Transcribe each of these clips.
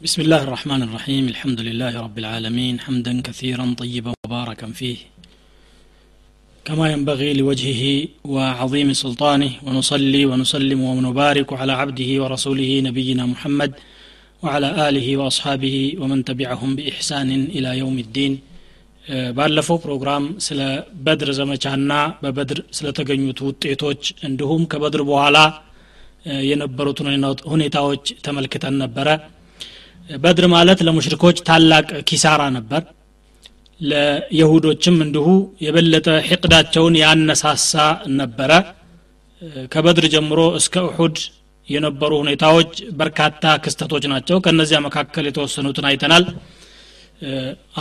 بسم الله الرحمن الرحيم الحمد لله رب العالمين حمدا كثيرا طيبا مباركا فيه كما ينبغي لوجهه وعظيم سلطانه ونصلي ونسلم ونبارك على عبده ورسوله نبينا محمد وعلى آله وأصحابه ومن تبعهم بإحسان إلى يوم الدين ባለፈው ፕሮግራም ስለ በድር ዘመቻና በበድር ስለተገኙት ውጤቶች እንዲሁም ከበድር በኋላ የነበሩትን ሁኔታዎች ተመልክተን ነበረ በድር ማለት ለሙሽሪኮች ታላቅ ኪሳራ ነበር። ለየሁዶችም እንዲሁ የበለጠ ሕቅዳቸውን ያነሳሳ ነበረ። ከበድር ጀምሮ እስከ እሑድ የነበሩ ሁኔታዎች በርካታ ክስተቶች ናቸው። ከእነዚያ መካከል የተወሰኑትን አይተናል።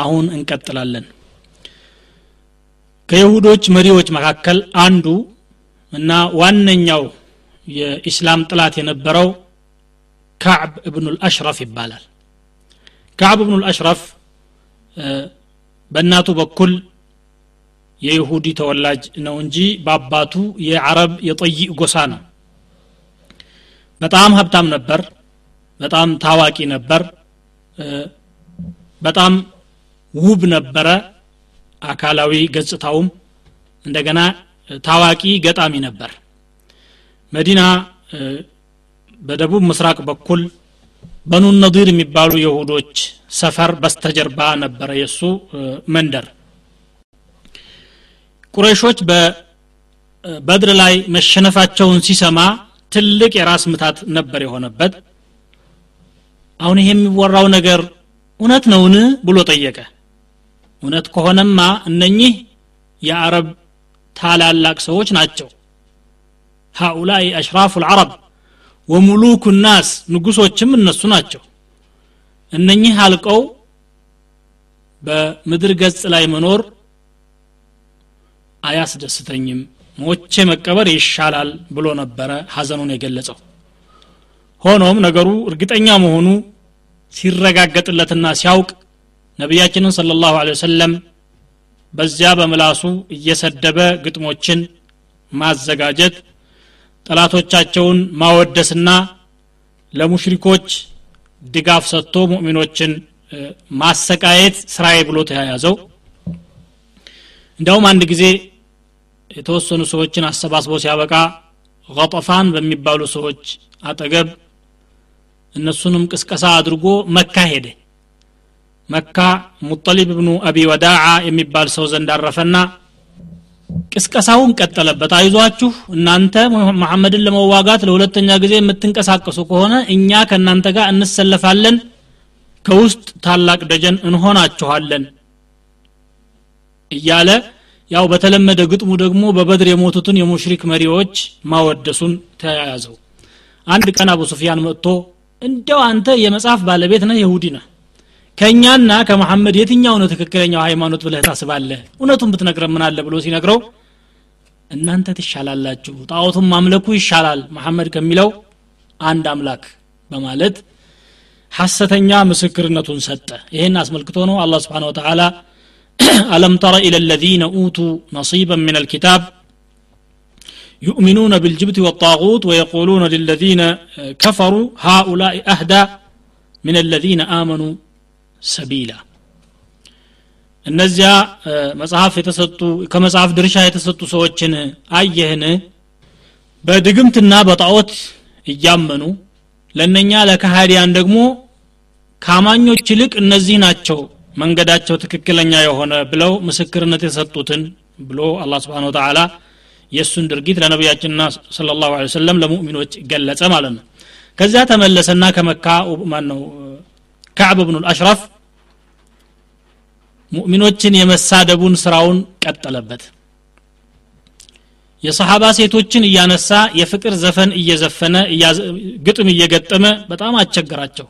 አሁን እንቀጥላለን። ከይሁዶች መሪዎች መካከል አንዱ እና ዋነኛው የኢስላም ጥላት የነበረው ካዕብ እብኑ ልአሽረፍ ይባላል ካዕብ እብኑ ልአሽረፍ በእናቱ በኩል የይሁዲ ተወላጅ ነው እንጂ በአባቱ የአረብ የጠይእ ጎሳ ነው። በጣም ሀብታም ነበር በጣም ታዋቂ ነበር በጣም ውብ ነበረ አካላዊ ገጽታውም እንደገና ታዋቂ ገጣሚ ነበር። መዲና በደቡብ ምስራቅ በኩል በኑ ነዲር የሚባሉ የሁዶች ሰፈር በስተጀርባ ነበረ የእሱ መንደር። ቁረይሾች በበድር ላይ መሸነፋቸውን ሲሰማ ትልቅ የራስ ምታት ነበር የሆነበት። አሁን ይሄ የሚወራው ነገር እውነት ነውን? ብሎ ጠየቀ። እውነት ከሆነማ እነኚህ የአረብ ታላላቅ ሰዎች ናቸው። ሃኡላይ አሽራፉ ልዓረብ ወሙሉኩ ናስ ንጉሶችም እነሱ ናቸው። እነኚህ አልቀው በምድር ገጽ ላይ መኖር አያስደስተኝም። ሞቼ መቀበር ይሻላል ብሎ ነበረ ሐዘኑን የገለጸው። ሆኖም ነገሩ እርግጠኛ መሆኑ ሲረጋገጥለትና ሲያውቅ ነቢያችንን ስለ ላሁ ወሰለም በዚያ በምላሱ እየሰደበ ግጥሞችን ማዘጋጀት ጠላቶቻቸውን ማወደስና ለሙሽሪኮች ድጋፍ ሰጥቶ ሙእሚኖችን ማሰቃየት ስራዬ ብሎ ተያያዘው። እንዲያውም አንድ ጊዜ የተወሰኑ ሰዎችን አሰባስቦ ሲያበቃ ገጠፋን በሚባሉ ሰዎች አጠገብ እነሱንም ቅስቀሳ አድርጎ መካ ሄደ። መካ ሙጠሊብ ብኑ አቢ ወዳዓ የሚባል ሰው ዘንድ አረፈና ቅስቀሳውን ቀጠለበት። አይዟችሁ እናንተ መሐመድን ለመዋጋት ለሁለተኛ ጊዜ የምትንቀሳቀሱ ከሆነ እኛ ከእናንተ ጋር እንሰለፋለን ከውስጥ ታላቅ ደጀን እንሆናችኋለን እያለ ያው በተለመደ ግጥሙ ደግሞ በበድር የሞቱትን የሙሽሪክ መሪዎች ማወደሱን ተያያዘው። አንድ ቀን አቡ ሱፊያን መጥቶ እንደው አንተ የመጽሐፍ ባለቤት ነህ ይሁዲ ነህ ከእኛና ከመሐመድ የትኛው ነው ትክክለኛው ሃይማኖት ብለህ ታስባለህ እውነቱን ብትነግረ ምናለ ብሎ ሲነግረው እናንተ ትሻላላችሁ ጣዖቱን ማምለኩ ይሻላል መሐመድ ከሚለው አንድ አምላክ በማለት ሐሰተኛ ምስክርነቱን ሰጠ ይህን አስመልክቶ ነው አላ ስብን ወተላ ألم تر إلى الذين أوتوا نصيبا من الكتاب يؤمنون بالجبت والطاغوت ويقولون للذين كفروا هؤلاء أهدى من الذين آمنوا ሰቢላ። እነዚያ መጽሐፍ የተሰጡ ከመጽሐፍ ድርሻ የተሰጡ ሰዎችን አየህን? በድግምትና በጣዖት እያመኑ ለእነኛ ለካሃዲያን ደግሞ ከአማኞች ይልቅ እነዚህ ናቸው መንገዳቸው ትክክለኛ የሆነ ብለው ምስክርነት የሰጡትን ብሎ አላህ ስብሓን ወተላ የእሱን ድርጊት ለነቢያችንና ስለ ላሁ ሰለም ለሙእሚኖች ገለጸ ማለት ነው። ከዚያ ተመለሰና ከመካ ማን ነው ካዕብ ብኑ አሽራፍ ሙእሚኖችን የመሳደቡን ስራውን ቀጠለበት። የሰሓባ ሴቶችን እያነሳ የፍቅር ዘፈን እየዘፈነ ግጥም እየገጠመ በጣም አስቸገራቸው።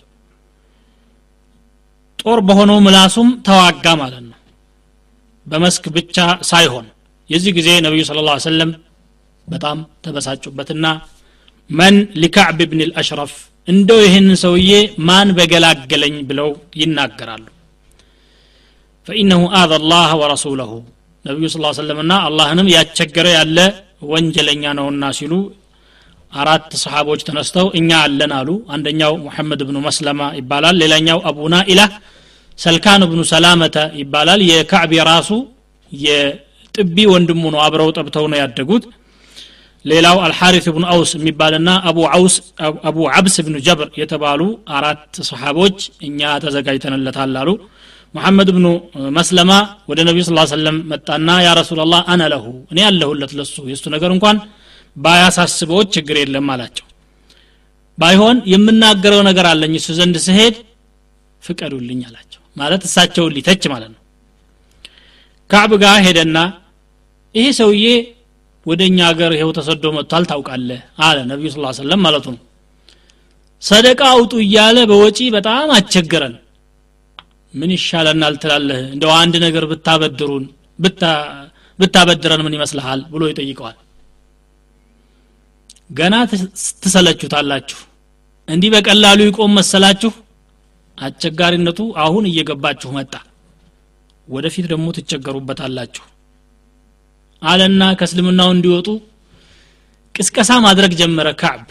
ጦር በሆነው ምላሱም ተዋጋ ማለት ነው። በመስክ ብቻ ሳይሆን የዚህ ጊዜ ነቢዩ ስለ ላ ሰለም በጣም ተበሳጩበትና መን ሊካዕብ ብን ልአሽረፍ እንደው ይህን ሰውዬ ማን በገላገለኝ ብለው ይናገራሉ? ፈኢነሁ አዘ ላህ ወረሱለሁ። ነቢዩ ስ ሰለምና አላህንም ያስቸገረ ያለ ወንጀለኛ ነውና ሲሉ አራት ሰሓቦች ተነስተው እኛ አለን አሉ። አንደኛው ሙሐመድ ብኑ መስለማ ይባላል ሌላኛው አቡ ናኢላ ሰልካን ብኑ ሰላመተ ይባላል። የካዕብ የራሱ የጥቢ ወንድሙ ነው። አብረው ጠብተው ነው ያደጉት ሌላው አልሐሪፍ ብኑ አውስ የሚባልና አቡ አውስ አቡ አብስ ብኑ ጀብር የተባሉ አራት ሰሓቦች እኛ ተዘጋጅተንለታል አሉ። ሙሐመድ ብኑ መስለማ ወደ ነቢዩ ስ ሰለም መጣና ያ ረሱላላህ አነ ለሁ እኔ ያለሁለት ለሱ የእሱ ነገር እንኳን ባያሳስበዎች ችግር የለም አላቸው። ባይሆን የምናገረው ነገር አለኝ እሱ ዘንድ ስሄድ ፍቀዱልኝ አላቸው። ማለት እሳቸውን ሊተች ማለት ነው። ካዕብ ጋር ሄደና ይሄ ሰውዬ ወደ እኛ ሀገር ይሄው ተሰዶ መጥቷል ታውቃለህ አለ ነቢዩ ስ ሰለም ማለቱ ነው። ሰደቃ አውጡ እያለ በወጪ በጣም አስቸገረን። ምን ይሻለናል ትላለህ? እንደው አንድ ነገር ብታበድሩን ብታበድረን ምን ይመስልሃል? ብሎ ይጠይቀዋል። ገና ትሰለቹታላችሁ። እንዲህ በቀላሉ ይቆም መሰላችሁ? አስቸጋሪነቱ አሁን እየገባችሁ መጣ። ወደፊት ደግሞ ትቸገሩበታላችሁ አለና ከእስልምናው እንዲወጡ ቅስቀሳ ማድረግ ጀመረ ካዕብ።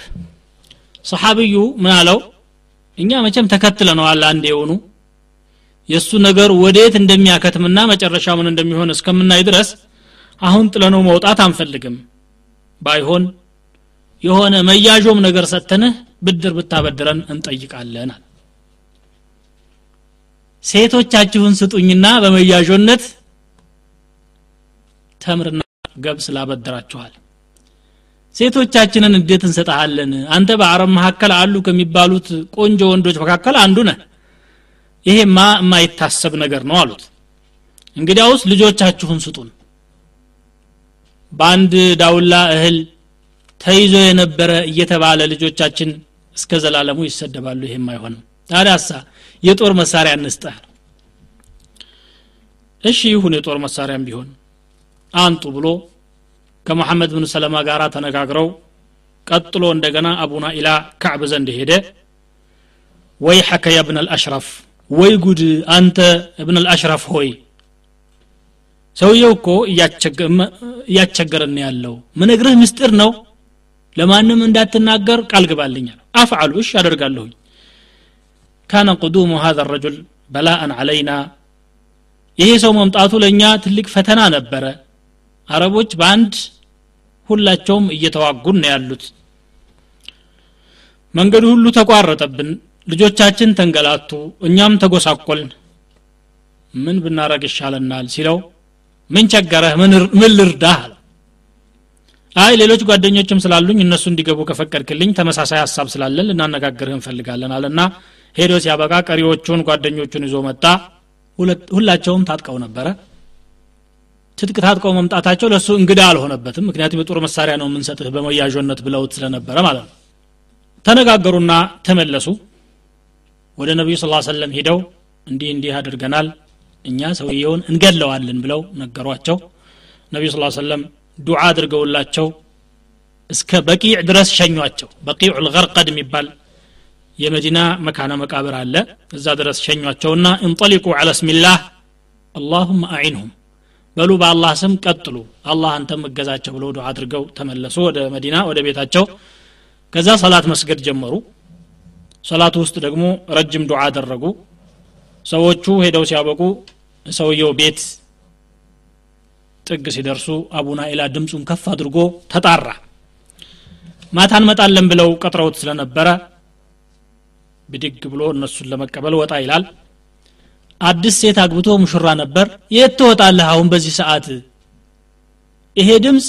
ሰሓብዩ ምን አለው? እኛ መቼም ተከትለነዋል አንድ የሆኑ። የእሱ ነገር ወዴት እንደሚያከትምና መጨረሻ ምን እንደሚሆን እስከምናይ ድረስ አሁን ጥለነው መውጣት አንፈልግም። ባይሆን የሆነ መያዦም ነገር ሰጥተንህ ብድር ብታበድረን እንጠይቃለን አለ። ሴቶቻችሁን ስጡኝና በመያዦነት ተምርና ገብስ ላበድራችኋል ሴቶቻችንን እንዴት እንሰጠሃለን አንተ በአረብ መካከል አሉ ከሚባሉት ቆንጆ ወንዶች መካከል አንዱ ነህ። ይሄማ የማይታሰብ ነገር ነው አሉት። እንግዲያውስ ልጆቻችሁን ስጡን። በአንድ ዳውላ እህል ተይዞ የነበረ እየተባለ ልጆቻችን እስከ ዘላለሙ ይሰደባሉ። ይሄም አይሆንም። ታዲያሳ የጦር መሳሪያ እንስጠህ እሺ ይሁን የጦር መሳሪያም ቢሆን አንጡ ብሎ ከመሐመድ ብን ሰለማ ጋር ተነጋግረው ቀጥሎ እንደገና አቡና ኢላ ካዕብ ዘንድ ሄደ። ወይ ሐከ ያ ብን ወይ ጉድ አንተ እብን አልአሽረፍ ሆይ። ሰውየው እኮ እያቸገረን ያለው። ምነግርህ ምስጢር ነው? ለማንም እንዳትናገር ቃል ግባልኛል አፍዓሉ እሽ አደርጋለሁኝ። ካነ ቁዱሙ ሀذ ረጁል በላአን አለይና ይሄ ሰው መምጣቱ ለእኛ ትልቅ ፈተና ነበረ። አረቦች በአንድ ሁላቸውም እየተዋጉን ነው ያሉት። መንገዱ ሁሉ ተቋረጠብን። ልጆቻችን ተንገላቱ እኛም ተጎሳቆልን። ምን ብናረግ ይሻለናል ሲለው ምን ቸገረህ? ምን ልርዳህ? አይ ሌሎች ጓደኞችም ስላሉኝ እነሱ እንዲገቡ ከፈቀድክልኝ ተመሳሳይ ሀሳብ ስላለን ልናነጋግርህ እንፈልጋለን አለና ሄዶ ሲያበቃ ቀሪዎቹን ጓደኞቹን ይዞ መጣ። ሁላቸውም ታጥቀው ነበረ ትጥቅ ታጥቀው መምጣታቸው ለእሱ እንግዳ አልሆነበትም። ምክንያቱም የጦር መሳሪያ ነው የምንሰጥህ በመያዦነት ብለውት ስለነበረ ማለት ነው። ተነጋገሩና ተመለሱ። ወደ ነቢዩ ስ ሰለም ሂደው እንዲህ እንዲህ አድርገናል እኛ ሰውየውን እንገለዋለን ብለው ነገሯቸው። ነቢዩ ስ ሰለም ዱዓ አድርገውላቸው እስከ በቂዕ ድረስ ሸኟቸው። በቂዑ ልገርቀድ የሚባል የመዲና መካነ መቃብር አለ። እዛ ድረስ ሸኟቸውና እንጠሊቁ አላ ስሚላህ አላሁመ አዒንሁም በሉ በአላህ ስም ቀጥሉ። አላህ አንተም እገዛቸው ብለው ዱዓ አድርገው ተመለሱ ወደ መዲና ወደ ቤታቸው። ከዛ ሰላት መስገድ ጀመሩ። ሰላቱ ውስጥ ደግሞ ረጅም ዱዓ አደረጉ። ሰዎቹ ሄደው ሲያበቁ ሰውየው ቤት ጥግ ሲደርሱ አቡና ኢላ ድምፁን ከፍ አድርጎ ተጣራ። ማታ እንመጣለን ብለው ቀጥረውት ስለነበረ ብድግ ብሎ እነሱን ለመቀበል ወጣ ይላል አዲስ ሴት አግብቶ ሙሽራ ነበር። የት ትወጣለህ አሁን በዚህ ሰዓት? ይሄ ድምፅ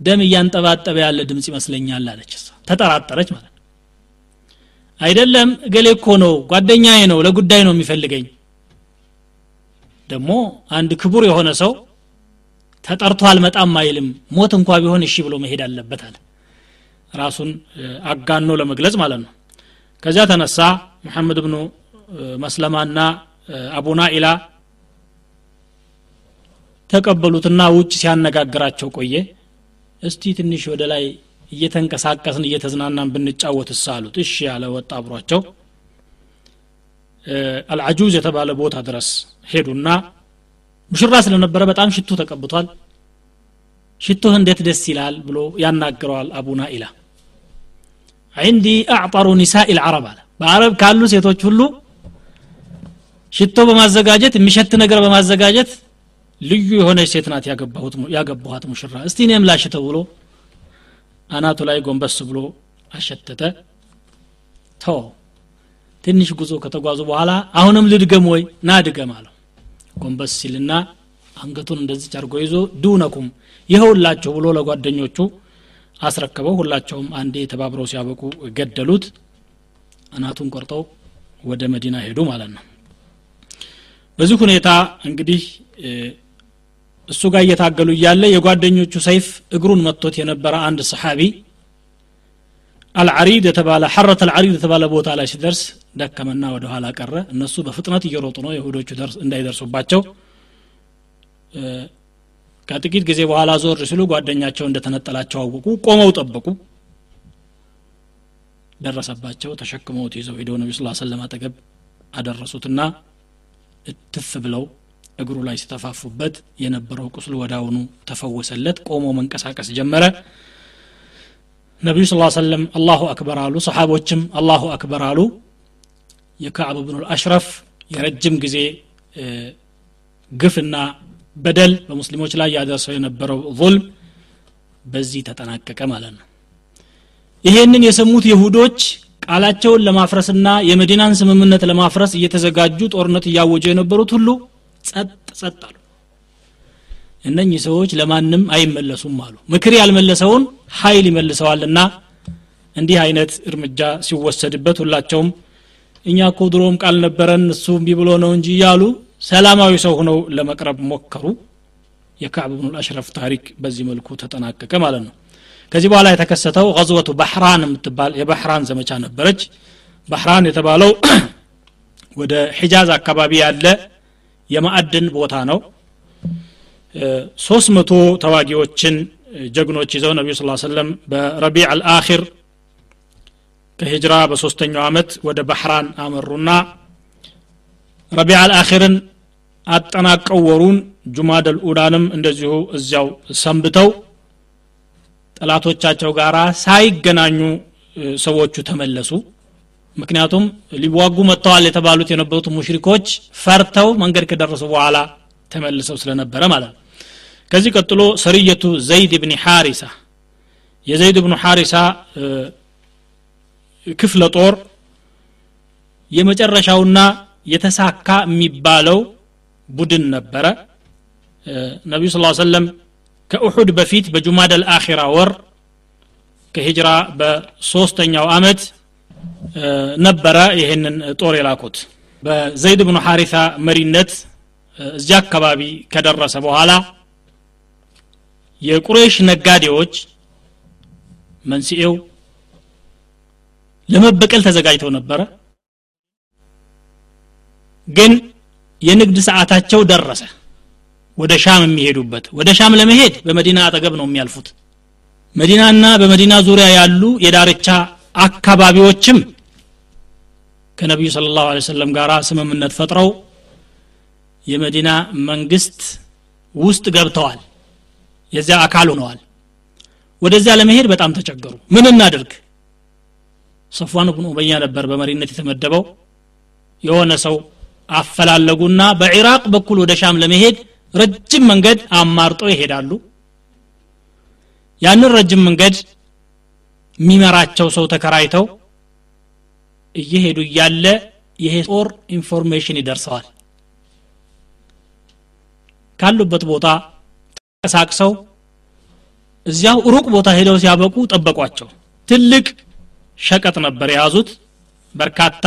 ደም እያንጠባጠበ ያለ ድምፅ ይመስለኛል አለች ተጠራጠረች ማለት አይደለም እገሌ እኮ ነው ጓደኛዬ ነው ለጉዳይ ነው የሚፈልገኝ። ደግሞ አንድ ክቡር የሆነ ሰው ተጠርቶ አልመጣም አይልም ሞት እንኳ ቢሆን እሺ ብሎ መሄድ አለበት አለ። ራሱን አጋኖ ለመግለጽ ማለት ነው። ከዚያ ተነሳ ሙሐመድ ብኑ መስለማና አቡና ኢላ ተቀበሉትና ውጭ ሲያነጋግራቸው ቆየ እስቲ ትንሽ ወደ ላይ እየተንቀሳቀስን እየተዝናናን ብንጫወት አሉት እሺ ያለ ወጣ አብሯቸው አልዓጁዝ የተባለ ቦታ ድረስ ሄዱና ሙሽራ ስለነበረ በጣም ሽቱ ተቀብቷል ሽቱህ እንዴት ደስ ይላል ብሎ ያናግረዋል አቡና ኢላ عندي أعطر نساء العرب አለ በአረብ ካሉ ሴቶች ሁሉ ሽቶ በማዘጋጀት የሚሸት ነገር በማዘጋጀት ልዩ የሆነች ሴት ናት ያገባኋት ሙሽራ። እስቲ እኔም ላሽተው ብሎ አናቱ ላይ ጎንበስ ብሎ አሸተተ። ቶ ትንሽ ጉዞ ከተጓዙ በኋላ አሁንም ልድገም ወይ? ና ድገም አለው። ጎንበስ ሲልና አንገቱን እንደዚህ ጨርጎ ይዞ ዱነኩም ይኸውላችሁ ብሎ ለጓደኞቹ አስረከበው። ሁላቸውም አንዴ ተባብረው ሲያበቁ ገደሉት። አናቱን ቆርጠው ወደ መዲና ሄዱ ማለት ነው በዚህ ሁኔታ እንግዲህ እሱ ጋር እየታገሉ እያለ የጓደኞቹ ሰይፍ እግሩን መጥቶት የነበረ አንድ ሰሓቢ አልዓሪድ የተባለ ሐረት አልዓሪድ የተባለ ቦታ ላይ ሲደርስ ደከመና ወደ ኋላ ቀረ። እነሱ በፍጥነት እየሮጡ ነው የሁዶቹ እንዳይደርሱባቸው። ከጥቂት ጊዜ በኋላ ዞር ሲሉ ጓደኛቸው እንደተነጠላቸው አወቁ። ቆመው ጠበቁ። ደረሰባቸው። ተሸክመውት ይዘው ሄደው ነቢ ስ ሰለም አጠገብ አደረሱትና እትፍ ብለው እግሩ ላይ ሲተፋፉበት የነበረው ቁስሉ ወዳውኑ ተፈወሰለት። ቆሞ መንቀሳቀስ ጀመረ። ነቢዩ ስ ሰለም አላሁ አክበር አሉ ሰሓቦችም አላሁ አክበር አሉ። የካዕብ ብኑ አሽረፍ የረጅም ጊዜ ግፍና በደል በሙስሊሞች ላይ ያደርሰው የነበረው ظልም በዚህ ተጠናቀቀ ማለት ነው። ይሄንን የሰሙት ይሁዶች ቃላቸውን ለማፍረስና የመዲናን ስምምነት ለማፍረስ እየተዘጋጁ ጦርነት እያወጁ የነበሩት ሁሉ ጸጥ ጸጥ አሉ። እነኚህ ሰዎች ለማንም አይመለሱም አሉ። ምክር ያልመለሰውን ኃይል ይመልሰዋልና እንዲህ አይነት እርምጃ ሲወሰድበት ሁላቸውም እኛ እኮ ድሮም ቃል ነበረን እሱ እምቢ ብሎ ነው እንጂ እያሉ ሰላማዊ ሰው ሆነው ለመቅረብ ሞከሩ። የካዕብ ብኑ አሽረፍ ታሪክ በዚህ መልኩ ተጠናቀቀ ማለት ነው ከዚህ በኋላ የተከሰተው ገዝወቱ ባህራን የምትባል የባህራን ዘመቻ ነበረች። ባህራን የተባለው ወደ ሒጃዝ አካባቢ ያለ የማዕድን ቦታ ነው። ሶስት መቶ ተዋጊዎችን ጀግኖች ይዘው ነቢዩ ስ ሰለም በረቢዕ አልአኪር ከሂጅራ በሶስተኛው አመት ወደ ባህራን አመሩና ረቢዕ አልአኪርን አጠናቀው ወሩን ጁማድ አልኡላንም እንደዚሁ እዚያው ሰንብተው ጠላቶቻቸው ጋር ሳይገናኙ ሰዎቹ ተመለሱ። ምክንያቱም ሊዋጉ መጥተዋል የተባሉት የነበሩት ሙሽሪኮች ፈርተው መንገድ ከደረሱ በኋላ ተመልሰው ስለነበረ ማለት ነው። ከዚህ ቀጥሎ ሰሪየቱ ዘይድ ብኒ ሓሪሳ። የዘይድ ብኑ ሓሪሳ ክፍለ ጦር የመጨረሻውና የተሳካ የሚባለው ቡድን ነበረ። ነቢዩ ስ ሰለም ከኡሑድ በፊት በጁማድ አልአኺራ ወር ከሂጅራ በሶስተኛው አመት ነበረ ይህንን ጦር የላኩት። በዘይድ ብኑ ሐሪታ መሪነት እዚያ አካባቢ ከደረሰ በኋላ የቁሬሽ ነጋዴዎች መንስኤው ለመበቀል ተዘጋጅተው ነበረ። ግን የንግድ ሰዓታቸው ደረሰ ወደ ሻም የሚሄዱበት ወደ ሻም ለመሄድ በመዲና አጠገብ ነው የሚያልፉት። መዲናና በመዲና ዙሪያ ያሉ የዳርቻ አካባቢዎችም ከነቢዩ ስለ ላሁ ሰለም ጋር ስምምነት ፈጥረው የመዲና መንግስት ውስጥ ገብተዋል። የዚያ አካል ሆነዋል። ወደዚያ ለመሄድ በጣም ተቸገሩ። ምን እናድርግ? ሰፏን ብኑ ኡመያ ነበር በመሪነት የተመደበው። የሆነ ሰው አፈላለጉና በኢራቅ በኩል ወደ ሻም ለመሄድ ረጅም መንገድ አማርጠው ይሄዳሉ። ያንን ረጅም መንገድ የሚመራቸው ሰው ተከራይተው እየሄዱ እያለ ይሄ ጦር information ይደርሰዋል። ካሉበት ቦታ ተንቀሳቅሰው እዚያው ሩቅ ቦታ ሄደው ሲያበቁ ጠበቋቸው። ትልቅ ሸቀጥ ነበር የያዙት። በርካታ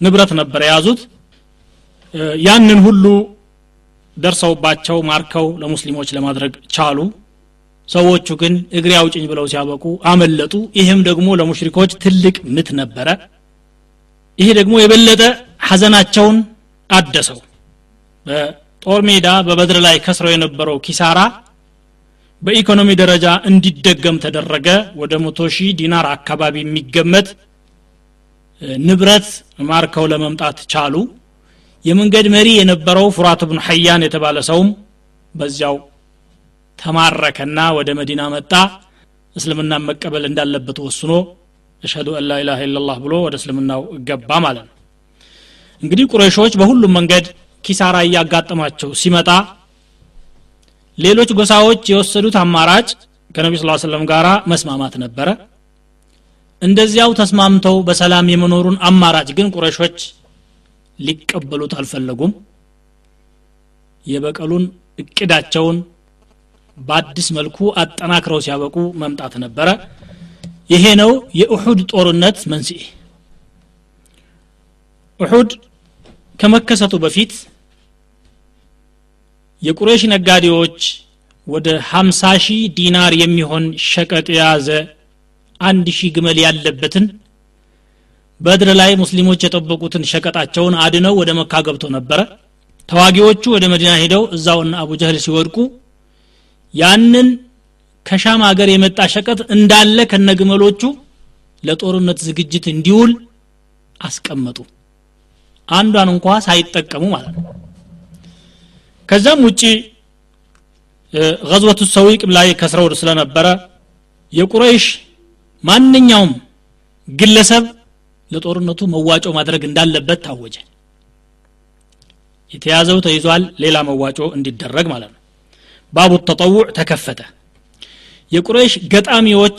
ንብረት ነበር የያዙት። ያንን ሁሉ ደርሰውባቸው ማርከው ለሙስሊሞች ለማድረግ ቻሉ። ሰዎቹ ግን እግሬ አውጭኝ ብለው ሲያበቁ አመለጡ። ይህም ደግሞ ለሙሽሪኮች ትልቅ ምት ነበረ። ይሄ ደግሞ የበለጠ ሐዘናቸውን አደሰው። በጦር ሜዳ በበድር ላይ ከስረው የነበረው ኪሳራ በኢኮኖሚ ደረጃ እንዲደገም ተደረገ። ወደ መቶ ሺህ ዲናር አካባቢ የሚገመት ንብረት ማርከው ለመምጣት ቻሉ የመንገድ መሪ የነበረው ፉራት ብኑ ሐያን የተባለ ሰውም በዚያው ተማረከና ወደ መዲና መጣ። እስልምና መቀበል እንዳለበት ወስኖ አሽሀዱ አን ላኢላሃ ኢላላህ ብሎ ወደ እስልምናው ገባ ማለት ነው። እንግዲህ ቁረይሾች በሁሉም መንገድ ኪሳራ እያጋጠማቸው ሲመጣ ሌሎች ጎሳዎች የወሰዱት አማራጭ ከነቢ ስ ሰለም ጋር መስማማት ነበረ። እንደዚያው ተስማምተው በሰላም የመኖሩን አማራጭ ግን ቁረሾች ሊቀበሉት አልፈለጉም። የበቀሉን እቅዳቸውን በአዲስ መልኩ አጠናክረው ሲያበቁ መምጣት ነበረ። ይሄ ነው የኡሑድ ጦርነት መንስኤ። ኡሑድ ከመከሰቱ በፊት የቁሬሽ ነጋዴዎች ወደ 50 ሺህ ዲናር የሚሆን ሸቀጥ የያዘ አንድ ሺህ ግመል ያለበትን በድር ላይ ሙስሊሞች የጠበቁትን ሸቀጣቸውን አድነው ወደ መካ ገብቶ ነበረ። ተዋጊዎቹ ወደ መዲና ሄደው እዛው እነ አቡ ጀህል ሲወድቁ ያንን ከሻም ሀገር የመጣ ሸቀጥ እንዳለ ከነግመሎቹ ለጦርነት ዝግጅት እንዲውል አስቀመጡ። አንዷን እንኳ ሳይጠቀሙ ማለት ነው። ከዛም ውጪ ገዝወቱ ሰዊቅ ላይ ከስረው ስለነበረ የቁረይሽ ማንኛውም ግለሰብ ለጦርነቱ መዋጮ ማድረግ እንዳለበት ታወጀ። የተያዘው ተይዟል ሌላ መዋጮ እንዲደረግ ማለት ነው። ባቡ ተጠውዕ ተከፈተ። የቁረይሽ ገጣሚዎች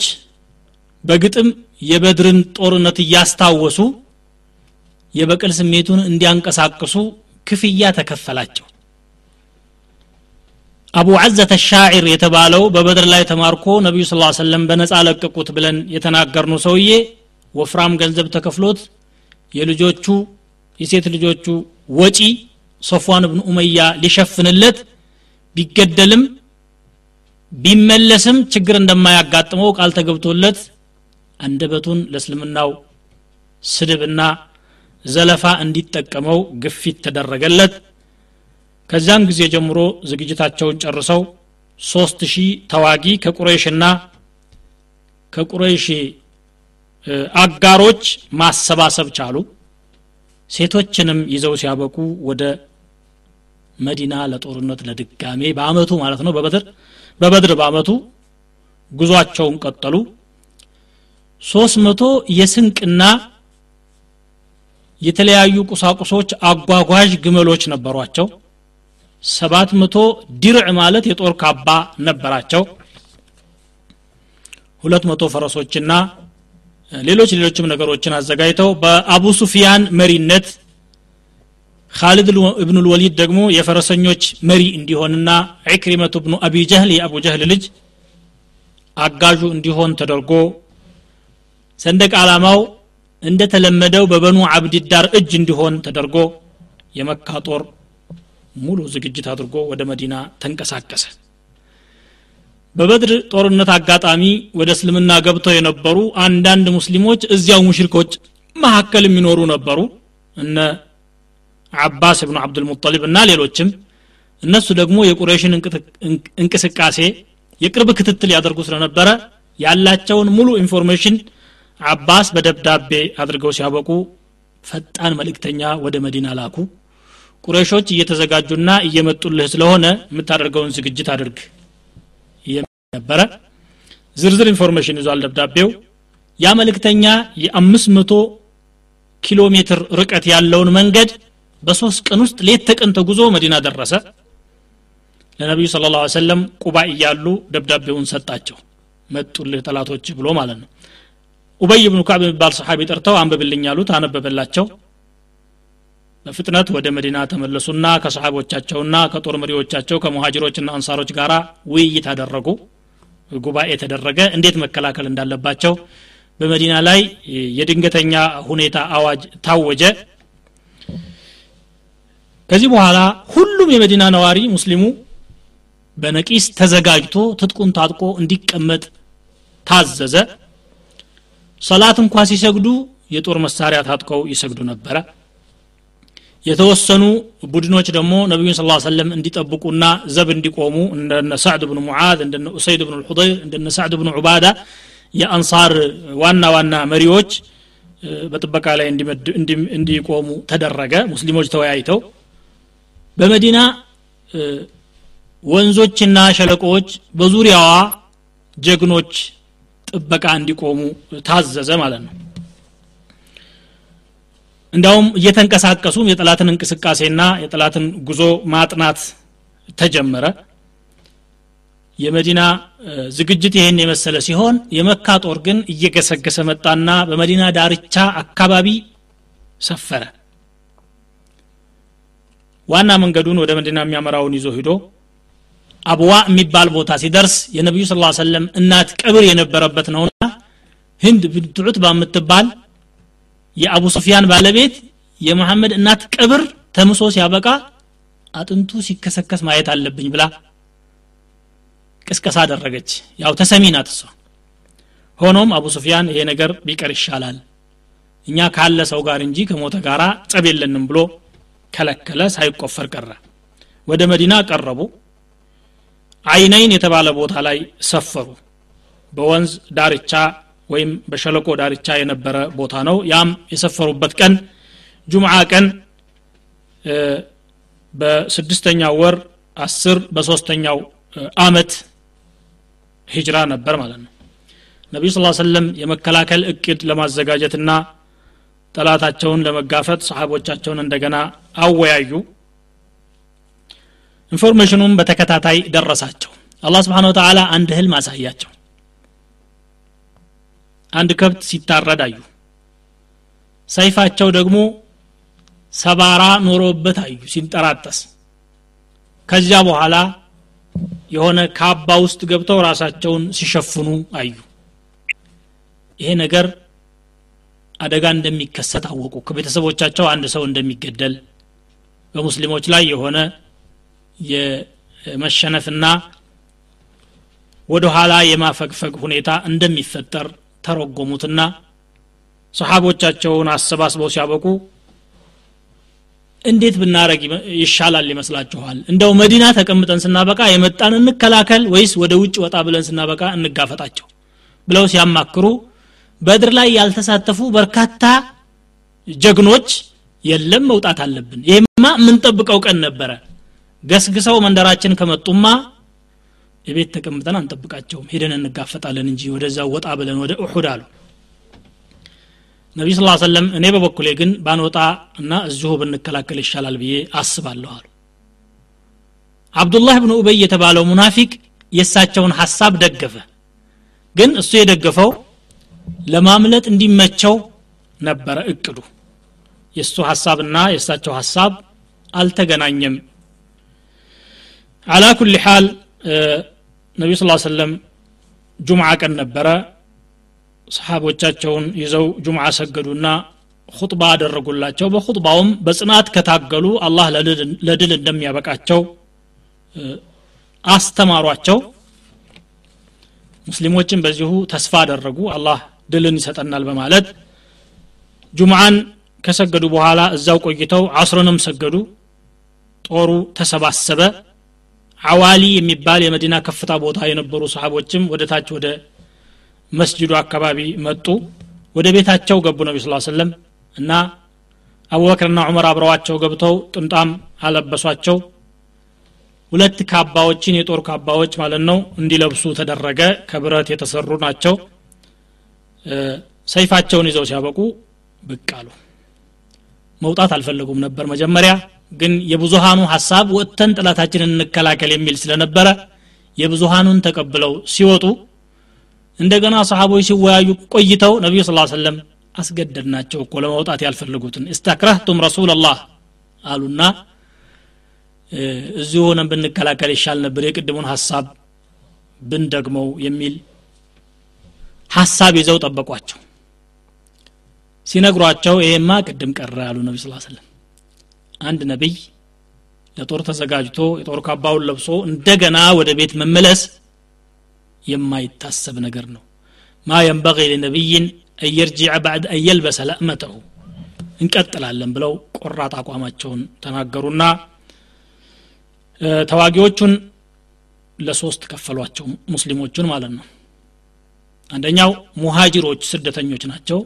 በግጥም የበድርን ጦርነት እያስታወሱ የበቀል ስሜቱን እንዲያንቀሳቅሱ ክፍያ ተከፈላቸው። አቡ ዐዘተ ሻዒር የተባለው በበድር ላይ ተማርኮ ነቢዩ ስ ሰለም በነፃ ለቀቁት ብለን የተናገርነው ሰውዬ ወፍራም ገንዘብ ተከፍሎት የልጆቹ የሴት ልጆቹ ወጪ ሶፏን ብን ኡመያ ሊሸፍንለት ቢገደልም ቢመለስም ችግር እንደማያጋጥመው ቃል ተገብቶለት አንደበቱን ለእስልምናው ስድብና ዘለፋ እንዲጠቀመው ግፊት ተደረገለት። ከዚያን ጊዜ ጀምሮ ዝግጅታቸውን ጨርሰው ሶስት ሺህ ተዋጊ ከቁረይሽና ከቁረይሽ አጋሮች ማሰባሰብ ቻሉ። ሴቶችንም ይዘው ሲያበቁ ወደ መዲና ለጦርነት ለድጋሜ በአመቱ ማለት ነው በበድር በበድር በአመቱ ጉዟቸውን ቀጠሉ። ሶስት መቶ የስንቅና የተለያዩ ቁሳቁሶች አጓጓዥ ግመሎች ነበሯቸው። ሰባት መቶ ድርዕ ማለት የጦር ካባ ነበራቸው። ሁለት መቶ ፈረሶችና ሌሎች ሌሎችም ነገሮችን አዘጋጅተው በአቡ ሱፊያን መሪነት ካሊድ እብኑ ልወሊድ ደግሞ የፈረሰኞች መሪ እንዲሆንና ዕክሪመቱ ብኑ አቢ ጀህል የአቡ ጀህል ልጅ አጋዡ እንዲሆን ተደርጎ ሰንደቅ ዓላማው እንደተለመደው በበኑ አብድዳር እጅ እንዲሆን ተደርጎ የመካ ጦር ሙሉ ዝግጅት አድርጎ ወደ መዲና ተንቀሳቀሰ በበድር ጦርነት አጋጣሚ ወደ እስልምና ገብተው የነበሩ አንዳንድ ሙስሊሞች እዚያው ሙሽሪኮች መካከል የሚኖሩ ነበሩ። እነ አባስ ብኑ አብዱልሙጠሊብ እና ሌሎችም። እነሱ ደግሞ የቁረይሽን እንቅስቃሴ የቅርብ ክትትል ያደርጉ ስለነበረ ያላቸውን ሙሉ information አባስ በደብዳቤ አድርገው ሲያበቁ ፈጣን መልእክተኛ ወደ መዲና ላኩ። ቁረሾች እየተዘጋጁና እየመጡልህ ስለሆነ የምታደርገውን ዝግጅት አድርግ ነበረ። ዝርዝር information ይዟል ደብዳቤው። ያ መልእክተኛ የአምስት መቶ ኪሎ ሜትር ርቀት ያለውን መንገድ በሶስት ቀን ውስጥ ሌት ተቀን ተጉዞ መዲና ደረሰ። ለነቢዩ صلى الله عليه وسلم ቁባ እያሉ ደብዳቤውን ሰጣቸው። መጡልህ ጠላቶች ብሎ ማለት ነው። ኡበይ ብኑ ካዕብ የሚባል ሰሓቢ ጠርተው አንብብልኝ አሉት አነበበላቸው። በፍጥነት ወደ መዲና ተመለሱና ከሰሓቦቻቸውና ከጦር መሪዎቻቸው ከሙሃጅሮችና አንሳሮች ጋር ውይይት አደረጉ ጉባኤ ተደረገ እንዴት መከላከል እንዳለባቸው በመዲና ላይ የድንገተኛ ሁኔታ አዋጅ ታወጀ። ከዚህ በኋላ ሁሉም የመዲና ነዋሪ ሙስሊሙ በነቂስ ተዘጋጅቶ ትጥቁን ታጥቆ እንዲቀመጥ ታዘዘ። ሰላት እንኳ ሲሰግዱ የጦር መሳሪያ ታጥቀው ይሰግዱ ነበረ የተወሰኑ ቡድኖች ደግሞ ነቢዩን ስ ሰለም እንዲጠብቁና ዘብ እንዲቆሙ እንደነ ሳዕድ ብኑ ሙዓዝ እንደነ ኡሰይድ ብኑ ልሑደይር እንደነ ሳዕድ ብኑ ዑባዳ የአንሳር ዋና ዋና መሪዎች በጥበቃ ላይ እንዲቆሙ ተደረገ። ሙስሊሞች ተወያይተው በመዲና ወንዞችና ሸለቆዎች በዙሪያዋ ጀግኖች ጥበቃ እንዲቆሙ ታዘዘ ማለት ነው እንዲያውም እየተንቀሳቀሱም የጠላትን እንቅስቃሴና የጠላትን ጉዞ ማጥናት ተጀመረ። የመዲና ዝግጅት ይህን የመሰለ ሲሆን የመካ ጦር ግን እየገሰገሰ መጣና በመዲና ዳርቻ አካባቢ ሰፈረ። ዋና መንገዱን ወደ መዲና የሚያመራውን ይዞ ሂዶ አብዋ የሚባል ቦታ ሲደርስ የነቢዩ ስ ሰለም እናት ቀብር የነበረበት ነውና ህንድ ብንት ዑትባ የምትባል የአቡ ሱፊያን ባለቤት የመሐመድ እናት ቀብር ተምሶ ሲያበቃ አጥንቱ ሲከሰከስ ማየት አለብኝ ብላ ቅስቀሳ አደረገች። ያው ተሰሚ ናት እሷ። ሆኖም አቡ ሱፊያን ይሄ ነገር ቢቀር ይሻላል። እኛ ካለ ሰው ጋር እንጂ ከሞተ ጋራ ጸብ የለንም ብሎ ከለከለ ሳይቆፈር ቀረ። ወደ መዲና ቀረቡ። አይነይን የተባለ ቦታ ላይ ሰፈሩ። በወንዝ ዳርቻ ወይም በሸለቆ ዳርቻ የነበረ ቦታ ነው። ያም የሰፈሩበት ቀን ጁምዓ ቀን በስድስተኛው ወር አስር በሶስተኛው አመት ሂጅራ ነበር ማለት ነው። ነቢዩ صلى الله عليه وسلم የመከላከል እቅድ ለማዘጋጀትና ጠላታቸውን ለመጋፈጥ ሰሓቦቻቸውን እንደገና አወያዩ። information ኑም በተከታታይ ደረሳቸው። አላህ سبحانه وتعالى አንድ ህልም አሳያቸው አንድ ከብት አዩ። ሰይፋቸው ደግሞ ሰባራ ኖሮበት አዩ ሲንጠራጠስ። ከዚያ በኋላ የሆነ ካባ ውስጥ ገብተው ራሳቸውን ሲሸፍኑ አዩ። ይሄ ነገር አደጋ እንደሚከሰት አወቁ። ከቤተሰቦቻቸው አንድ ሰው እንደሚገደል በሙስሊሞች ላይ የሆነ የመሸነፍና ወደ ኋላ የማፈግፈግ ሁኔታ እንደሚፈጠር ተረጎሙትና ሰሓቦቻቸውን አሰባስበው ሲያበቁ እንዴት ብናረግ ይሻላል ይመስላችኋል? እንደው መዲና ተቀምጠን ስናበቃ የመጣን እንከላከል ወይስ ወደ ውጭ ወጣ ብለን ስናበቃ እንጋፈጣቸው ብለው ሲያማክሩ በድር ላይ ያልተሳተፉ በርካታ ጀግኖች የለም መውጣት አለብን። ይህማ የምንጠብቀው ቀን ነበረ። ገስግሰው መንደራችን ከመጡማ የቤት ተቀምጠን አንጠብቃቸውም። ሄደን እንጋፈጣለን እንጂ ወደዛ ወጣ ብለን ወደ እሑድ አሉ። ነቢ ስ ሰለም እኔ በበኩሌ ግን ባንወጣ እና እዚሁ ብንከላከል ይሻላል ብዬ አስባለሁ አሉ። አብዱላህ ብን ኡበይ የተባለው ሙናፊቅ የእሳቸውን ሐሳብ ደገፈ። ግን እሱ የደገፈው ለማምለጥ እንዲመቸው ነበረ እቅዱ። የእሱ ሐሳብና የእሳቸው ሐሳብ አልተገናኘም። አላ ኩል ሓል ነቢዩ ስ ሰለም ጁምዓ ቀን ነበረ። ሰሓቦቻቸውን ይዘው ጁምዓ ሰገዱና ሁጥባ አደረጉላቸው። በሁጥባውም በጽናት ከታገሉ አላህ ለድል እንደሚያበቃቸው አስተማሯቸው። ሙስሊሞችን በዚሁ ተስፋ አደረጉ። አላህ ድልን ይሰጠናል በማለት ጁምዓን ከሰገዱ በኋላ እዛው ቆይተው አስርንም ሰገዱ። ጦሩ ተሰባሰበ አዋሊ የሚባል የመዲና ከፍታ ቦታ የነበሩ ሰሓቦችም ወደ ታች ወደ መስጅዱ አካባቢ መጡ። ወደ ቤታቸው ገቡ ነቢ ስ ሰለም እና አቡበክርና ዑመር አብረዋቸው ገብተው ጥምጣም አለበሷቸው። ሁለት ካባዎችን የጦር ካባዎች ማለት ነው እንዲለብሱ ተደረገ። ከብረት የተሰሩ ናቸው። ሰይፋቸውን ይዘው ሲያበቁ ብቅ አሉ። መውጣት አልፈለጉም ነበር መጀመሪያ ግን የብዙሃኑ ሀሳብ ወጥተን ጥላታችንን እንከላከል የሚል ስለነበረ የብዙሃኑን ተቀብለው ሲወጡ እንደገና ሰሓቦች ሲወያዩ ቆይተው ነቢዩ ስ ሰለም አስገደድናቸው እኮ ለመውጣት ያልፈልጉትን እስተክረህቱም ረሱላላህ አሉና እዚሁ ሆነን ብንከላከል ይሻል ነበር የቅድሙን ሀሳብ ብንደግመው የሚል ሀሳብ ይዘው ጠበቋቸው። ሲነግሯቸው ይሄማ ቅድም ቀረ ያሉ ነቢ ስ ሰለም አንድ ነቢይ ለጦር ተዘጋጅቶ የጦር ካባውን ለብሶ እንደገና ወደ ቤት መመለስ የማይታሰብ ነገር ነው። ማ የንበغ ለነቢይን አን የርጅዕ ባዕድ አን የልበሰ ለእመተሁ። እንቀጥላለን ብለው ቆራጥ አቋማቸውን ተናገሩና ተዋጊዎቹን ለሶስት ከፈሏቸው ሙስሊሞቹን ማለት ነው። አንደኛው ሙሃጅሮች ስደተኞች ናቸው።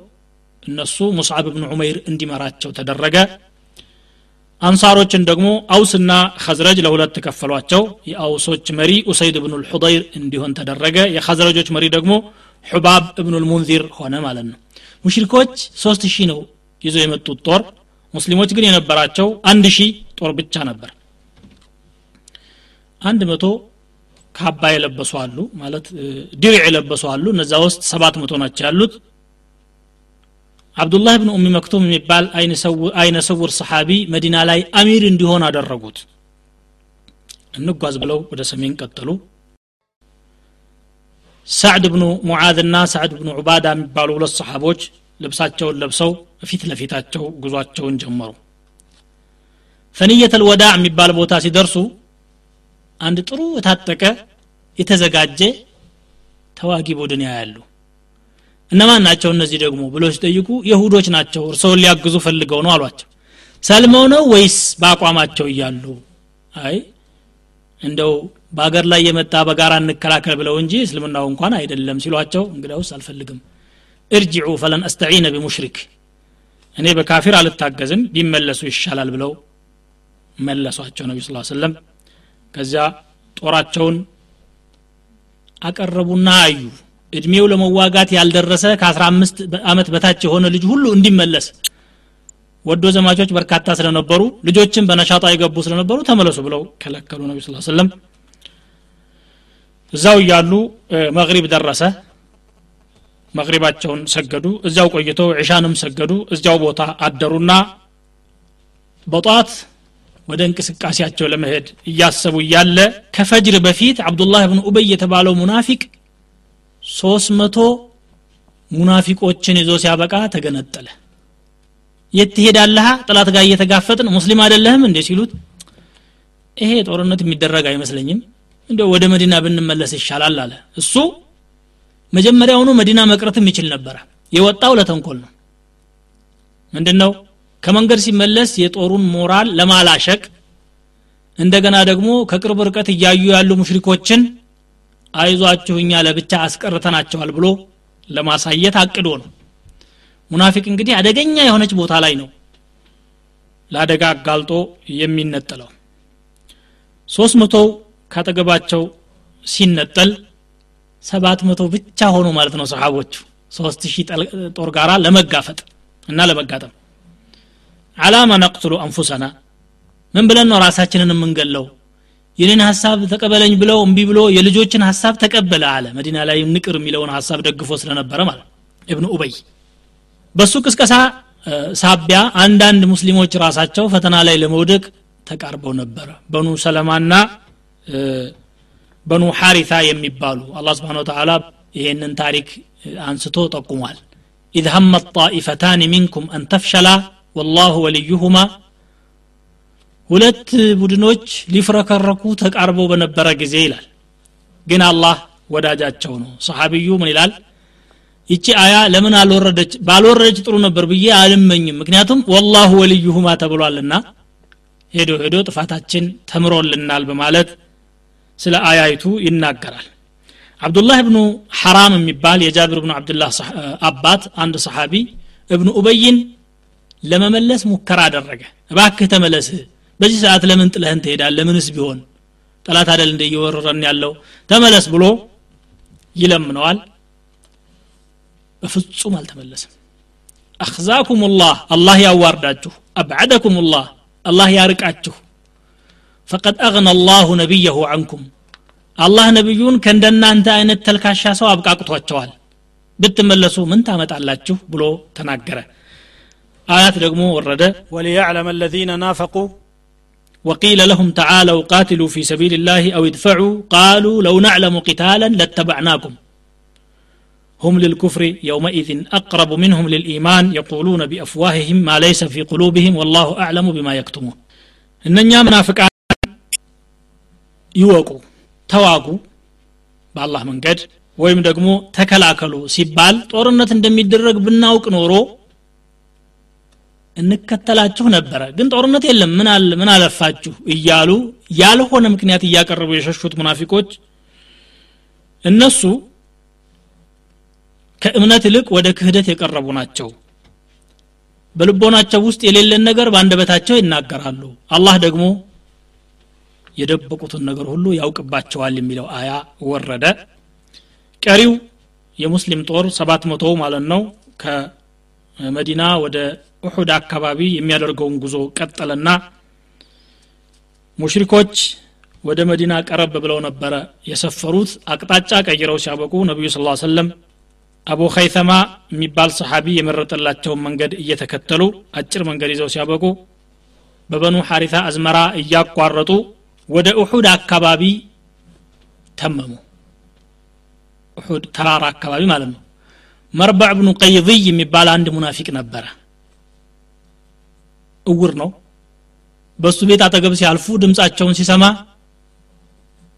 እነሱ ሙስዓብ ብን ዑመይር እንዲመራቸው ተደረገ አንሳሮችን ደግሞ አውስና ከዝረጅ ለሁለት ከፈሏቸው። የአውሶች መሪ ኡሰይድ ብኑ ልሑደይር እንዲሆን ተደረገ። የከዝረጆች መሪ ደግሞ ሑባብ እብኑ ልሙንዚር ሆነ ማለት ነው። ሙሽሪኮች ሶስት ሺህ ነው ይዘው የመጡት ጦር። ሙስሊሞች ግን የነበራቸው አንድ ሺህ ጦር ብቻ ነበር። አንድ መቶ ካባ የለበሱ አሉ ማለት ድርዕ የለበሱ አሉ። እነዛ ውስጥ ሰባት መቶ ናቸው ያሉት አብዱላህ ብን ኡሚ መክቱም የሚባል አይነ ስውር ሰሓቢ መዲና ላይ አሚር እንዲሆን አደረጉት። እንጓዝ ብለው ወደ ሰሜን ቀጠሉ። ሳዕድ ብኑ ሙዓዝና ሳዕድ ብኑ ዑባዳ የሚባሉ ሁለት ሰሓቦች ልብሳቸውን ለብሰው ፊት ለፊታቸው ጉዟቸውን ጀመሩ። ፈንየተል ወዳ የሚባል ቦታ ሲደርሱ አንድ ጥሩ የታጠቀ የተዘጋጀ ተዋጊ ቡድን ያያሉ እነማን ናቸው እነዚህ ደግሞ ብሎ ሲጠይቁ የሁዶች ናቸው እርስዎን ሊያግዙ ፈልገው ነው አሏቸው። ሰልመው ነው ወይስ በአቋማቸው እያሉ? አይ እንደው በሀገር ላይ የመጣ በጋራ እንከላከል ብለው እንጂ እስልምናው እንኳን አይደለም ሲሏቸው እንግዳውስ አልፈልግም። እርጅዑ ፈለን አስተዒነ ቢሙሽሪክ እኔ በካፊር አልታገዝም ቢመለሱ ይሻላል ብለው መለሷቸው ነቢ ስ ሰለም ከዚያ ጦራቸውን አቀረቡና አዩ እድሜው ለመዋጋት ያልደረሰ ከ15 ዓመት በታች የሆነ ልጅ ሁሉ እንዲመለስ ወዶ ዘማቾች በርካታ ስለነበሩ ልጆችን በነሻጣ የገቡ ስለነበሩ ተመለሱ ብለው ከለከሉ ነቢ ስ ሰለም እዛው እያሉ መግሪብ ደረሰ። መግሪባቸውን ሰገዱ። እዚያው ቆይተው ዒሻንም ሰገዱ። እዚያው ቦታ አደሩና በጧት ወደ እንቅስቃሴያቸው ለመሄድ እያሰቡ እያለ ከፈጅር በፊት አብዱላህ ብን ኡበይ የተባለው ሙናፊቅ ሶስት መቶ ሙናፊቆችን ይዞ ሲያበቃ ተገነጠለ። የት ትሄዳለህ? ጥላት ጋር እየተጋፈጥን ሙስሊም አይደለህም እንዴ ሲሉት ይሄ ጦርነት የሚደረግ አይመስለኝም። እንደ ወደ መዲና ብንመለስ ይሻላል አለ። እሱ መጀመሪያውኑ መዲና መቅረትም ይችል ነበረ። የወጣው ለተንኮል ነው። ምንድን ነው ከመንገድ ሲመለስ የጦሩን ሞራል ለማላሸቅ እንደገና ደግሞ ከቅርብ ርቀት እያዩ ያሉ ሙሽሪኮችን አይዟችሁ እኛ ለብቻ አስቀርተናቸዋል ብሎ ለማሳየት አቅዶ ነው። ሙናፊቅ እንግዲህ አደገኛ የሆነች ቦታ ላይ ነው ለአደጋ አጋልጦ የሚነጠለው። ሶስት መቶ ካጠገባቸው ሲነጠል ሰባት መቶ ብቻ ሆኑ ማለት ነው ሰሓቦቹ ሶስት ሺህ ጦር ጋራ ለመጋፈጥ እና ለመጋጠም። አላማ ነቅትሉ አንፉሰና ምን ብለን ነው ራሳችንን የምንገለው የኔን ሀሳብ ተቀበለኝ ብለው እምቢ ብሎ የልጆችን ሀሳብ ተቀበለ አለ። መዲና ላይ ንቅር የሚለውን ሀሳብ ደግፎ ስለነበረ ማለት እብኑ ኡበይ በሱ ቅስቀሳ ሳቢያ አንዳንድ ሙስሊሞች ራሳቸው ፈተና ላይ ለመውደቅ ተቃርበው ነበረ በኑ ሰለማና በኑ ሐሪታ የሚባሉ አላህ سبحانه وتعالى ይሄንን ታሪክ አንስቶ ጠቁሟል። إذ همت طائفتان منكم أن تفشلا والله وليهما ሁለት ቡድኖች ሊፍረከረኩ ተቃርበው በነበረ ጊዜ ይላል። ግን አላህ ወዳጃቸው ነው። ሰሓቢዩ ምን ይላል? ይቺ አያ ለምን አልወረደች? ባልወረደች ጥሩ ነበር ብዬ አልመኝም። ምክንያቱም ወላሁ ወልዩሁማ ተብሏልና ሄዶ ሄዶ ጥፋታችን ተምሮልናል በማለት ስለ አያይቱ ይናገራል። አብዱላህ እብኑ ሐራም የሚባል የጃብር ብኑ አብድላህ አባት አንድ ሰሓቢ እብኑ ኡበይን ለመመለስ ሙከራ አደረገ። እባክህ ተመለስ በዚህ ሰዓት ለምን ጥለህን ትሄዳል ለምንስ ቢሆን? ጠላት አደል እንደ እየወረረን ያለው? ተመለስ ብሎ ይለምነዋል። በፍጹም አልተመለስም አክዛኩም ላህ አላህ ያዋርዳችሁ። አብዓደኩም ላህ አላህ ያርቃችሁ። ፈቀድ አግነ አላሁ ነቢየሁ አንኩም አላህ ነቢዩን ከእንደናንተ አይነት ተልካሻ ሰው አብቃቅቷቸዋል። ብትመለሱ ምን ታመጣላችሁ? ብሎ ተናገረ። አያት ደግሞ ወረደ። ወሊያዕለም አለዚነ ናፈቁ وقيل لهم تعالوا قاتلوا في سبيل الله أو ادفعوا قالوا لو نعلم قتالا لاتبعناكم هم للكفر يومئذ أقرب منهم للإيمان يقولون بأفواههم ما ليس في قلوبهم والله أعلم بما يكتمون إننا منافقان يوقوا تواقوا بالله من قد ወይም ደግሞ ተከላከሉ ሲባል ጦርነት እንደሚደረግ ብናውቅ ኖሮ እንከተላችሁ ነበረ። ግን ጦርነት የለም ምን አለፋችሁ? እያሉ ያልሆነ ምክንያት እያቀረቡ የሸሹት ሙናፊቆች እነሱ ከእምነት ይልቅ ወደ ክህደት የቀረቡ ናቸው። በልቦናቸው ውስጥ የሌለን ነገር በአንደበታቸው ይናገራሉ። አላህ ደግሞ የደበቁትን ነገር ሁሉ ያውቅባቸዋል የሚለው አያ ወረደ። ቀሪው የሙስሊም ጦር ሰባት መቶ ማለት ነው ከመዲና ወደ ኡሑድ አካባቢ የሚያደርገውን ጉዞ ቀጠለና ሙሽሪኮች ወደ መዲና ቀረብ ብለው ነበረ የሰፈሩት። አቅጣጫ ቀይረው ሲያበቁ ነቢዩ ስ ሰለም አቡ ኸይተማ የሚባል ሰሓቢ የመረጠላቸውን መንገድ እየተከተሉ አጭር መንገድ ይዘው ሲያበቁ በበኑ ሐሪታ አዝመራ እያቋረጡ ወደ ኡሑድ አካባቢ ተመሙ። ኡሑድ ተራራ አካባቢ ማለት ነው መርባዕ ብኑ ቀይድይ የሚባል አንድ ሙናፊቅ ነበረ። እውር ነው። በእሱ ቤት አጠገብ ሲያልፉ ድምፃቸውን ሲሰማ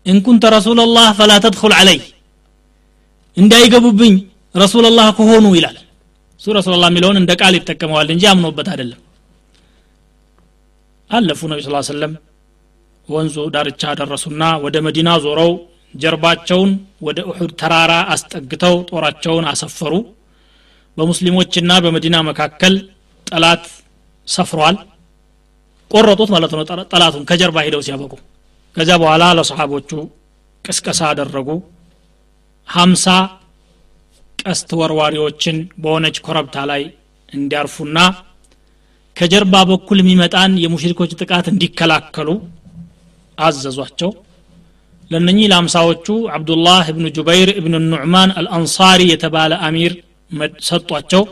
እንኩንተ ረሱላላህ ፈላ ተድኹል አለይ እንዳይገቡብኝ ረሱላላህ ከሆኑ ይላል። እሱ ረሱላላህ የሚለውን እንደ ቃል ይጠቀመዋል እንጂ አምኖበት አይደለም። አለፉ ነቢ ስ ሰለም ወንዙ ዳርቻ ደረሱና ወደ መዲና ዞረው ጀርባቸውን ወደ እሑድ ተራራ አስጠግተው ጦራቸውን አሰፈሩ። በሙስሊሞችና በመዲና መካከል ጠላት ሰፍሯል። ቆረጡት ማለት ነው ጠላቱን ከጀርባ ሂደው ሲያበቁ። ከዚያ በኋላ ለሰሓቦቹ ቅስቀሳ አደረጉ። ሀምሳ ቀስት ወርዋሪዎችን በሆነች ኮረብታ ላይ እንዲያርፉና ከጀርባ በኩል የሚመጣን የሙሽሪኮች ጥቃት እንዲከላከሉ አዘዟቸው ለነኚህ ለአምሳዎቹ አብዱላህ እብኑ ጁበይር እብኑ ኑዕማን አልአንሳሪ የተባለ አሚር ሰጧቸው።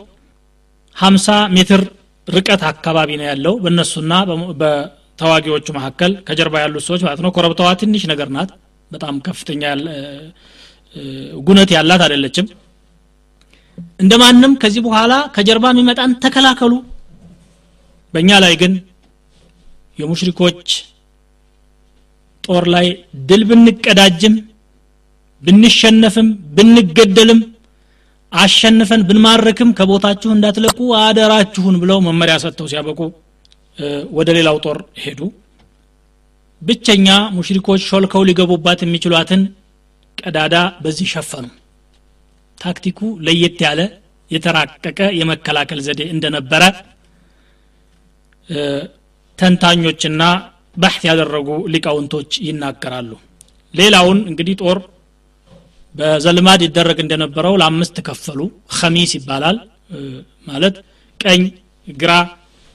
ሀምሳ ሜትር ርቀት አካባቢ ነው ያለው በእነሱና በተዋጊዎቹ መካከል። ከጀርባ ያሉት ሰዎች ማለት ነው። ኮረብታዋ ትንሽ ነገር ናት። በጣም ከፍተኛ ጉነት ያላት አይደለችም። እንደ ማንም ከዚህ በኋላ ከጀርባ የሚመጣን ተከላከሉ። በእኛ ላይ ግን የሙሽሪኮች ጦር ላይ ድል ብንቀዳጅም ብንሸነፍም ብንገደልም አሸንፈን ብንማረክም ከቦታችሁ እንዳትለቁ አደራችሁን ብለው መመሪያ ሰጥተው ሲያበቁ ወደ ሌላው ጦር ሄዱ። ብቸኛ ሙሽሪኮች ሾልከው ሊገቡባት የሚችሏትን ቀዳዳ በዚህ ሸፈኑ። ታክቲኩ ለየት ያለ የተራቀቀ የመከላከል ዘዴ እንደነበረ ተንታኞችና ባሕት ያደረጉ ሊቃውንቶች ይናገራሉ። ሌላውን እንግዲህ ጦር በዘልማድ ይደረግ እንደነበረው ለአምስት ከፈሉ። ከሚስ ይባላል። ማለት ቀኝ ግራ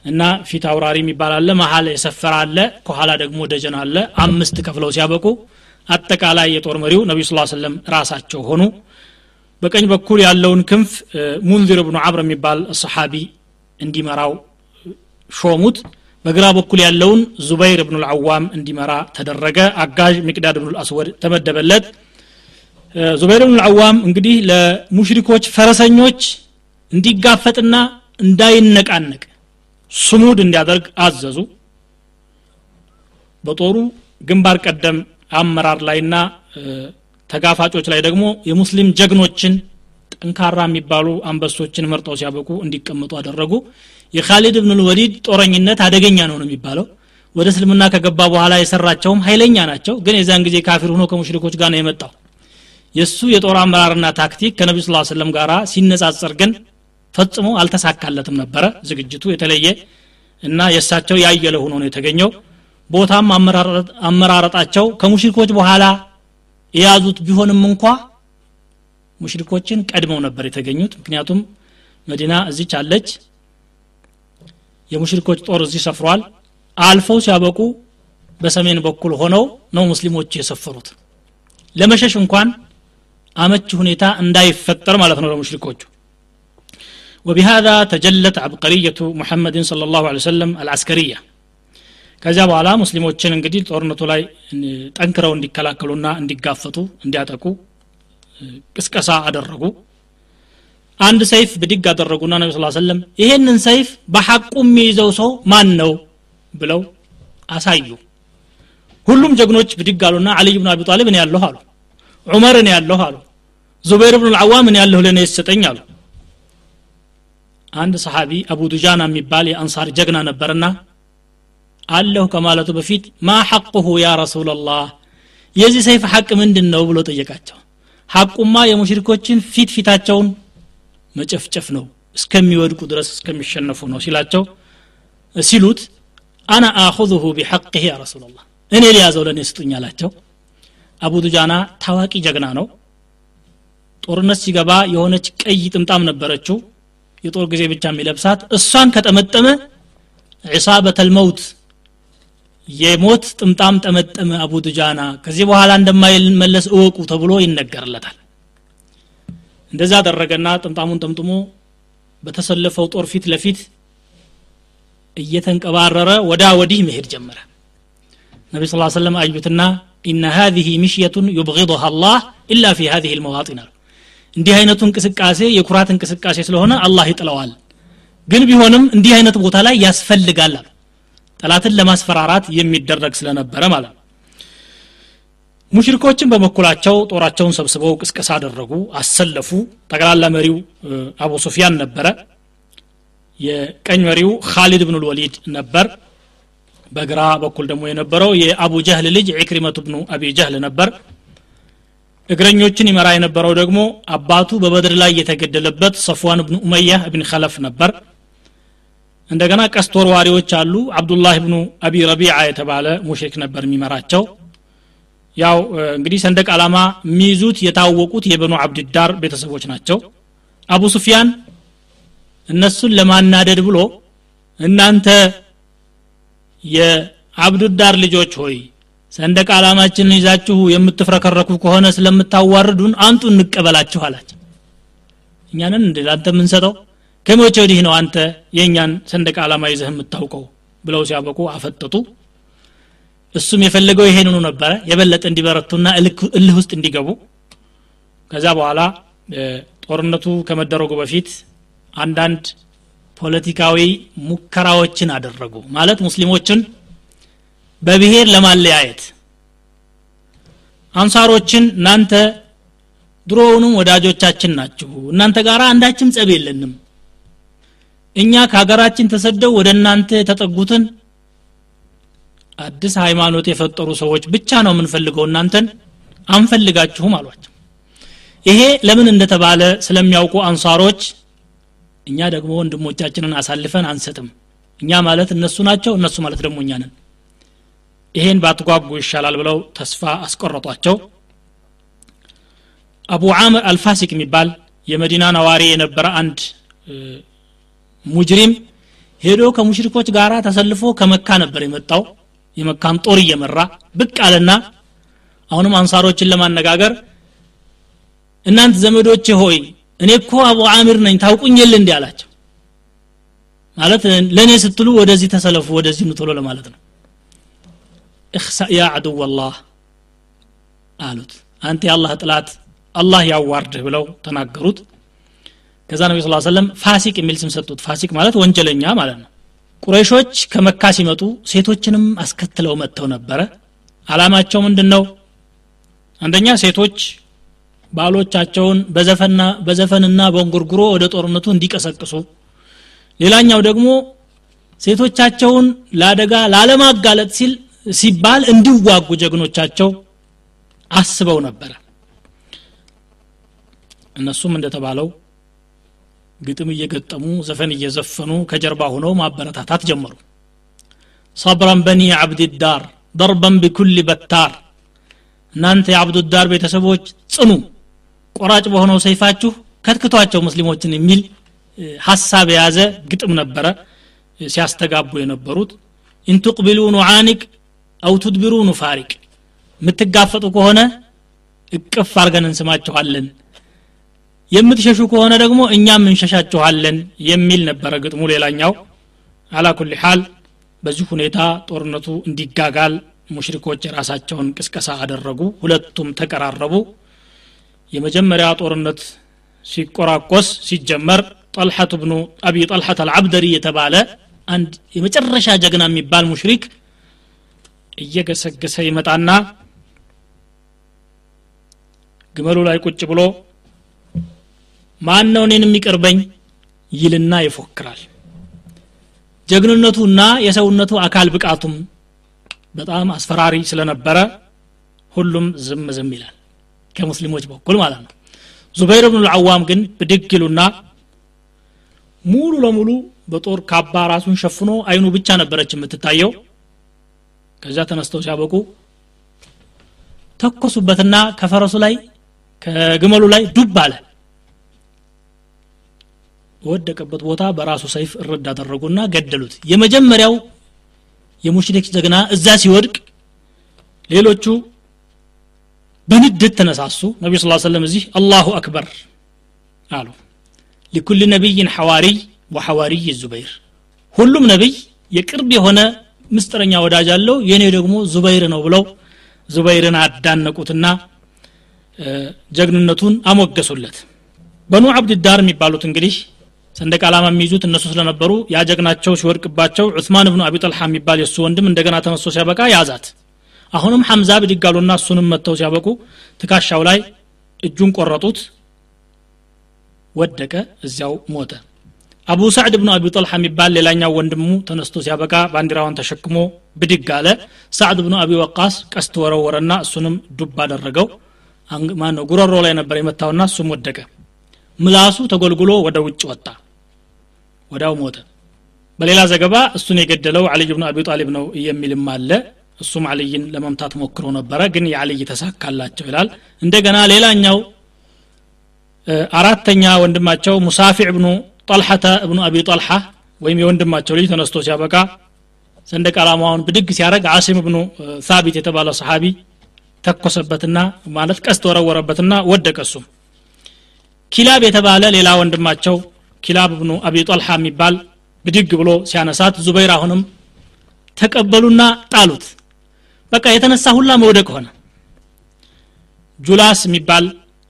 እና ፊት አውራሪ የሚባል አለ። መሀል የሰፈረ አለ። ከኋላ ደግሞ ደጀን አለ። አምስት ከፍለው ሲያበቁ አጠቃላይ የጦር መሪው ነቢዩ صلى الله عليه وسلم ራሳቸው ሆኑ። በቀኝ በኩል ያለውን ክንፍ ሙንዚር ብኑ አብር የሚባል ሰሓቢ እንዲመራው ሾሙት በግራ በኩል ያለውን ዙበይር ብኑ ልዓዋም እንዲመራ ተደረገ። አጋዥ ሚቅዳድ ብኑ ልአስወድ ተመደበለት። ዙበይር ብኑ ልዓዋም እንግዲህ ለሙሽሪኮች ፈረሰኞች እንዲጋፈጥና እንዳይነቃነቅ ስሙድ እንዲያደርግ አዘዙ። በጦሩ ግንባር ቀደም አመራር ላይና ተጋፋጮች ላይ ደግሞ የሙስሊም ጀግኖችን ጠንካራ የሚባሉ አንበሶችን መርጠው ሲያበቁ እንዲቀመጡ አደረጉ የካሊድ ብን ልወሊድ ጦረኝነት አደገኛ ነው ነው የሚባለው። ወደ እስልምና ከገባ በኋላ የሰራቸውም ኃይለኛ ናቸው ግን የዛን ጊዜ ካፊር ሆኖ ከሙሽሪኮች ጋር ነው የመጣው። የእሱ የጦር አመራርና ታክቲክ ከነቢ صلى الله عليه وسلم ጋር ሲነጻጸር ግን ፈጽሞ አልተሳካለትም ነበረ። ዝግጅቱ የተለየ እና የእሳቸው ያየለ ሆኖ ነው የተገኘው። ቦታም አመራረጣቸው ከሙሽሪኮች በኋላ የያዙት ቢሆንም እንኳ ሙሽሪኮችን ቀድመው ነበር የተገኙት። ምክንያቱም መዲና እዚች አለች የሙሽሪኮች ጦር እዚህ ሰፍሯል አልፈው ሲያበቁ በሰሜን በኩል ሆነው ነው ሙስሊሞች የሰፈሩት ለመሸሽ እንኳን አመች ሁኔታ እንዳይፈጠር ማለት ነው ለሙሽሪኮቹ وبهذا تجلت عبقرية محمد صلى الله عليه وسلم العسكرية ከዚያ በኋላ ሙስሊሞችን እንግዲህ ጦርነቱ ላይ ጠንክረው እንዲከላከሉና እንዲጋፈጡ እንዲያጠቁ ቅስቀሳ አደረጉ አንድ ሰይፍ ብድግ አደረጉና ነቢ ስ ሰለም ይሄንን ሰይፍ በሐቁ የሚይዘው ሰው ማን ነው ብለው አሳዩ። ሁሉም ጀግኖች ብድግ አሉና አልይ ብን አቢ ጣሊብ እኔ ያለሁ አሉ ዑመር እኔ ያለሁ አሉ ዙበይር ብን ልዓዋም እኔ ያለሁ ለእኔ ይሰጠኝ አሉ። አንድ ሰሓቢ አቡ ዱጃና የሚባል የአንሳር ጀግና ነበርና አለሁ ከማለቱ በፊት ማ ሐቁሁ ያ ረሱላላህ የዚህ ሰይፍ ሐቅ ምንድን ነው ብሎ ጠየቃቸው። ሐቁማ የሙሽሪኮችን ፊት ፊታቸውን መጨፍጨፍ ነው እስከሚወድቁ ድረስ እስከሚሸነፉ ነው ሲላቸው ሲሉት አና አኹذሁ ቢሐቅህ ያ ረሱላላህ እኔ ሊያዘው ለእኔ ስጡኝ አላቸው። አቡ ዱጃና ታዋቂ ጀግና ነው። ጦርነት ሲገባ የሆነች ቀይ ጥምጣም ነበረችው። የጦር ጊዜ ብቻ የሚለብሳት እሷን ከጠመጠመ ዒሳበተል መውት የሞት ጥምጣም ጠመጠመ አቡ ዱጃና ከዚህ በኋላ እንደማይመለስ እወቁ ተብሎ ይነገርለታል እንደዛ አደረገና ጥምጣሙን ጠምጥሞ በተሰለፈው ጦር ፊት ለፊት እየተንቀባረረ ወዳ ወዲህ መሄድ ጀመረ። ነቢ ስ ሰለም አዩትና ኢነ ሀዚህ ምሽየቱን ዩብغضሃ አላህ ኢላ ፊ ሀዚህ ልመዋጢን አሉ። እንዲህ አይነቱ እንቅስቃሴ የኩራት እንቅስቃሴ ስለሆነ አላህ ይጥለዋል። ግን ቢሆንም እንዲህ አይነት ቦታ ላይ ያስፈልጋል አሉ። ጠላትን ለማስፈራራት የሚደረግ ስለነበረ ማለት ነው። ሙሽሪኮችን በበኩላቸው ጦራቸውን ሰብስበው ቅስቀሳ አደረጉ አሰለፉ። ጠቅላላ መሪው አቡ ሱፊያን ነበረ። የቀኝ መሪው ካሊድ ብኑ ልወሊድ ነበር። በግራ በኩል ደግሞ የነበረው የአቡ ጀህል ልጅ ዕክሪመቱ ብኑ አቢ ጀህል ነበር። እግረኞችን ይመራ የነበረው ደግሞ አባቱ በበድር ላይ የተገደለበት ሰፍዋን ብኑ ኡመያ እብን ከለፍ ነበር። እንደገና ቀስት ወርዋሪዎች አሉ። አብዱላህ ብኑ አቢ ረቢዓ የተባለ ሙሽሪክ ነበር የሚመራቸው ያው እንግዲህ ሰንደቅ ዓላማ የሚይዙት የታወቁት የበኑ አብድዳር ቤተሰቦች ናቸው። አቡ ሱፊያን እነሱን ለማናደድ ብሎ እናንተ የአብዱዳር ልጆች ሆይ ሰንደቅ ዓላማችንን ይዛችሁ የምትፍረከረኩ ከሆነ ስለምታዋርዱን አንጡ እንቀበላችሁ አላቸው። እኛንን እንደ ለአንተ የምንሰጠው? ከመቼ ወዲህ ነው አንተ የእኛን ሰንደቅ ዓላማ ይዘህ የምታውቀው? ብለው ሲያበቁ አፈጠጡ እሱም የፈለገው ይሄንኑ ነበረ። የበለጠ እንዲበረቱና እልህ ውስጥ እንዲገቡ። ከዛ በኋላ ጦርነቱ ከመደረጉ በፊት አንዳንድ ፖለቲካዊ ሙከራዎችን አደረጉ። ማለት ሙስሊሞችን በብሔር ለማለያየት አንሳሮችን እናንተ ድሮውንም ወዳጆቻችን ናችሁ እናንተ ጋር አንዳችም ጸብ የለንም እኛ ከሀገራችን ተሰደው ወደ እናንተ የተጠጉትን አዲስ ሃይማኖት የፈጠሩ ሰዎች ብቻ ነው የምንፈልገው እናንተን? አንፈልጋችሁም አሏቸው። ይሄ ለምን እንደተባለ ስለሚያውቁ አንሳሮች እኛ ደግሞ ወንድሞቻችንን አሳልፈን አንሰጥም። እኛ ማለት እነሱ ናቸው እነሱ ማለት ደግሞ እኛ ነን። ይሄን ባትጓጉ ይሻላል ብለው ተስፋ አስቆረጧቸው። አቡ ዓምር አልፋሲቅ የሚባል የመዲና ነዋሪ የነበረ አንድ ሙጅሪም ሄዶ ከሙሽሪኮች ጋር ተሰልፎ ከመካ ነበር የመጣው የመካን ጦር እየመራ ብቅ አለና አሁንም አንሳሮችን ለማነጋገር እናንተ ዘመዶቼ ሆይ እኔ እኮ አቡ አሚር ነኝ ታውቁኝል እንዲ አላቸው። ማለት ለእኔ ስትሉ ወደዚህ ተሰለፉ ወደዚህ ምትሎ ለማለት ነው። እክሳ ያ አድው ላህ አሉት። አንተ የአላህ ጥላት አላህ ያዋርድህ ብለው ተናገሩት። ከዛ ነቢ ስ ሰለም ፋሲቅ የሚል ስም ሰጡት። ፋሲቅ ማለት ወንጀለኛ ማለት ነው ቁረይሾች ከመካ ሲመጡ ሴቶችንም አስከትለው መጥተው ነበረ። አላማቸው ምንድን ነው አንደኛ ሴቶች ባሎቻቸውን በዘፈና በዘፈንና በእንጉርጉሮ ወደ ጦርነቱ እንዲቀሰቅሱ ሌላኛው ደግሞ ሴቶቻቸውን ለአደጋ ላለማጋለጥ ሲል ሲባል እንዲዋጉ ጀግኖቻቸው አስበው ነበረ። እነሱም እንደተባለው ግጥም እየገጠሙ ዘፈን እየዘፈኑ ከጀርባ ሆነው ማበረታታት ጀመሩ። ሰብረን በኒ አብድዳር ደርበን ቢኩል በታር። እናንተ የአብዱዳር ቤተሰቦች ጽኑ ቆራጭ በሆነው ሰይፋችሁ ከትክቷቸው ሙስሊሞችን የሚል ሀሳብ የያዘ ግጥም ነበረ ሲያስተጋቡ የነበሩት። ኢንቱቅቢሉ ኑዓኒቅ አው ቱድቢሩ ኑፋሪቅ የምትጋፈጡ ከሆነ እቅፍ አርገን እንስማችኋለን የምትሸሹ ከሆነ ደግሞ እኛም እንሸሻችኋለን የሚል ነበረ ግጥሙ ሌላኛው። አላ ኩል ሓል በዚህ ሁኔታ ጦርነቱ እንዲጋጋል ሙሽሪኮች የራሳቸውን ቅስቀሳ አደረጉ ሁለቱም ተቀራረቡ። የመጀመሪያ ጦርነት ሲቆራቆስ ሲጀመር ጠልሐት ብኑ አቢ ጠልሐት አልዓብደሪ የተባለ አንድ የመጨረሻ ጀግና የሚባል ሙሽሪክ እየገሰገሰ ይመጣና ግመሉ ላይ ቁጭ ብሎ ማን ነው እኔን የሚቀርበኝ? ይልና ይፎክራል። ጀግንነቱና የሰውነቱ አካል ብቃቱም በጣም አስፈራሪ ስለነበረ ሁሉም ዝም ዝም ይላል ከሙስሊሞች በኩል ማለት ነው። ዙበይር ብኑ ልዓዋም ግን ብድግ ይሉና ሙሉ ለሙሉ በጦር ካባ ራሱን ሸፍኖ አይኑ ብቻ ነበረች የምትታየው። ከዚያ ተነስተው ሲያበቁ ተኮሱበትና ከፈረሱ ላይ ከግመሉ ላይ ዱብ አለ ወደቀበት ቦታ በራሱ ሰይፍ እርድ አደረጉና ገደሉት። የመጀመሪያው የሙሽሪክ ጀግና እዛ ሲወድቅ ሌሎቹ በንድት ተነሳሱ። ነቢ ስ ሰለም እዚህ አላሁ አክበር አሉ። ሊኩል ነቢይን ሐዋሪይ ወሐዋሪይ ዙበይር። ሁሉም ነቢይ የቅርብ የሆነ ምስጥረኛ ወዳጅ አለው። የእኔ ደግሞ ዙበይር ነው ብለው ዙበይርን አዳነቁትና ጀግንነቱን አሞገሱለት። በኑ አብድዳር የሚባሉት እንግዲህ ሰንደቅ ዓላማ የሚይዙት እነሱ ስለነበሩ ያ ጀግናቸው ሲወድቅባቸው ዑስማን ብኑ አቢ ጠልሓ የሚባል የእሱ ወንድም እንደገና ተነስቶ ሲያበቃ ያዛት። አሁንም ሐምዛ ብድጋሉና እሱንም መጥተው ሲያበቁ ትካሻው ላይ እጁን ቆረጡት ወደቀ እዚያው ሞተ። አቡ ሳዕድ ብኑ አቢ ጠልሓ የሚባል ሌላኛው ወንድሙ ተነስቶ ሲያበቃ ባንዲራውን ተሸክሞ ብድግ አለ። ሳዕድ ብኑ አቢ ወቃስ ቀስት ወረወረና እሱንም ዱብ አደረገው። ማነው? ጉረሮ ላይ ነበር የመታውና እሱም ወደቀ። ምላሱ ተጎልጉሎ ወደ ውጭ ወጣ ወዳው ሞተ። በሌላ ዘገባ እሱን የገደለው አልይ ብኑ አቢ ጣሊብ ነው የሚልም አለ። እሱም አልይን ለመምታት ሞክሮ ነበረ ግን የአልይ ተሳካላቸው ይላል። እንደገና ሌላኛው አራተኛ ወንድማቸው ሙሳፊዕ ብኑ ጠልሐተ እብኑ አቢ ጠልሐ ወይም የወንድማቸው ልጅ ተነስቶ ሲያበቃ ሰንደቅ ዓላማውን ብድግ ሲያደረግ አሲም ብኑ ሳቢት የተባለ ሰሓቢ ተኮሰበትና ማለት ቀስት ወረወረበትና ወደቀ እሱም ኪላብ የተባለ ሌላ ወንድማቸው ኪላብ ብኑ አቢ ጠልሐ የሚባል ብድግ ብሎ ሲያነሳት ዙበይር አሁንም ተቀበሉና ጣሉት። በቃ የተነሳ ሁላ መውደቅ ሆነ። ጁላስ የሚባል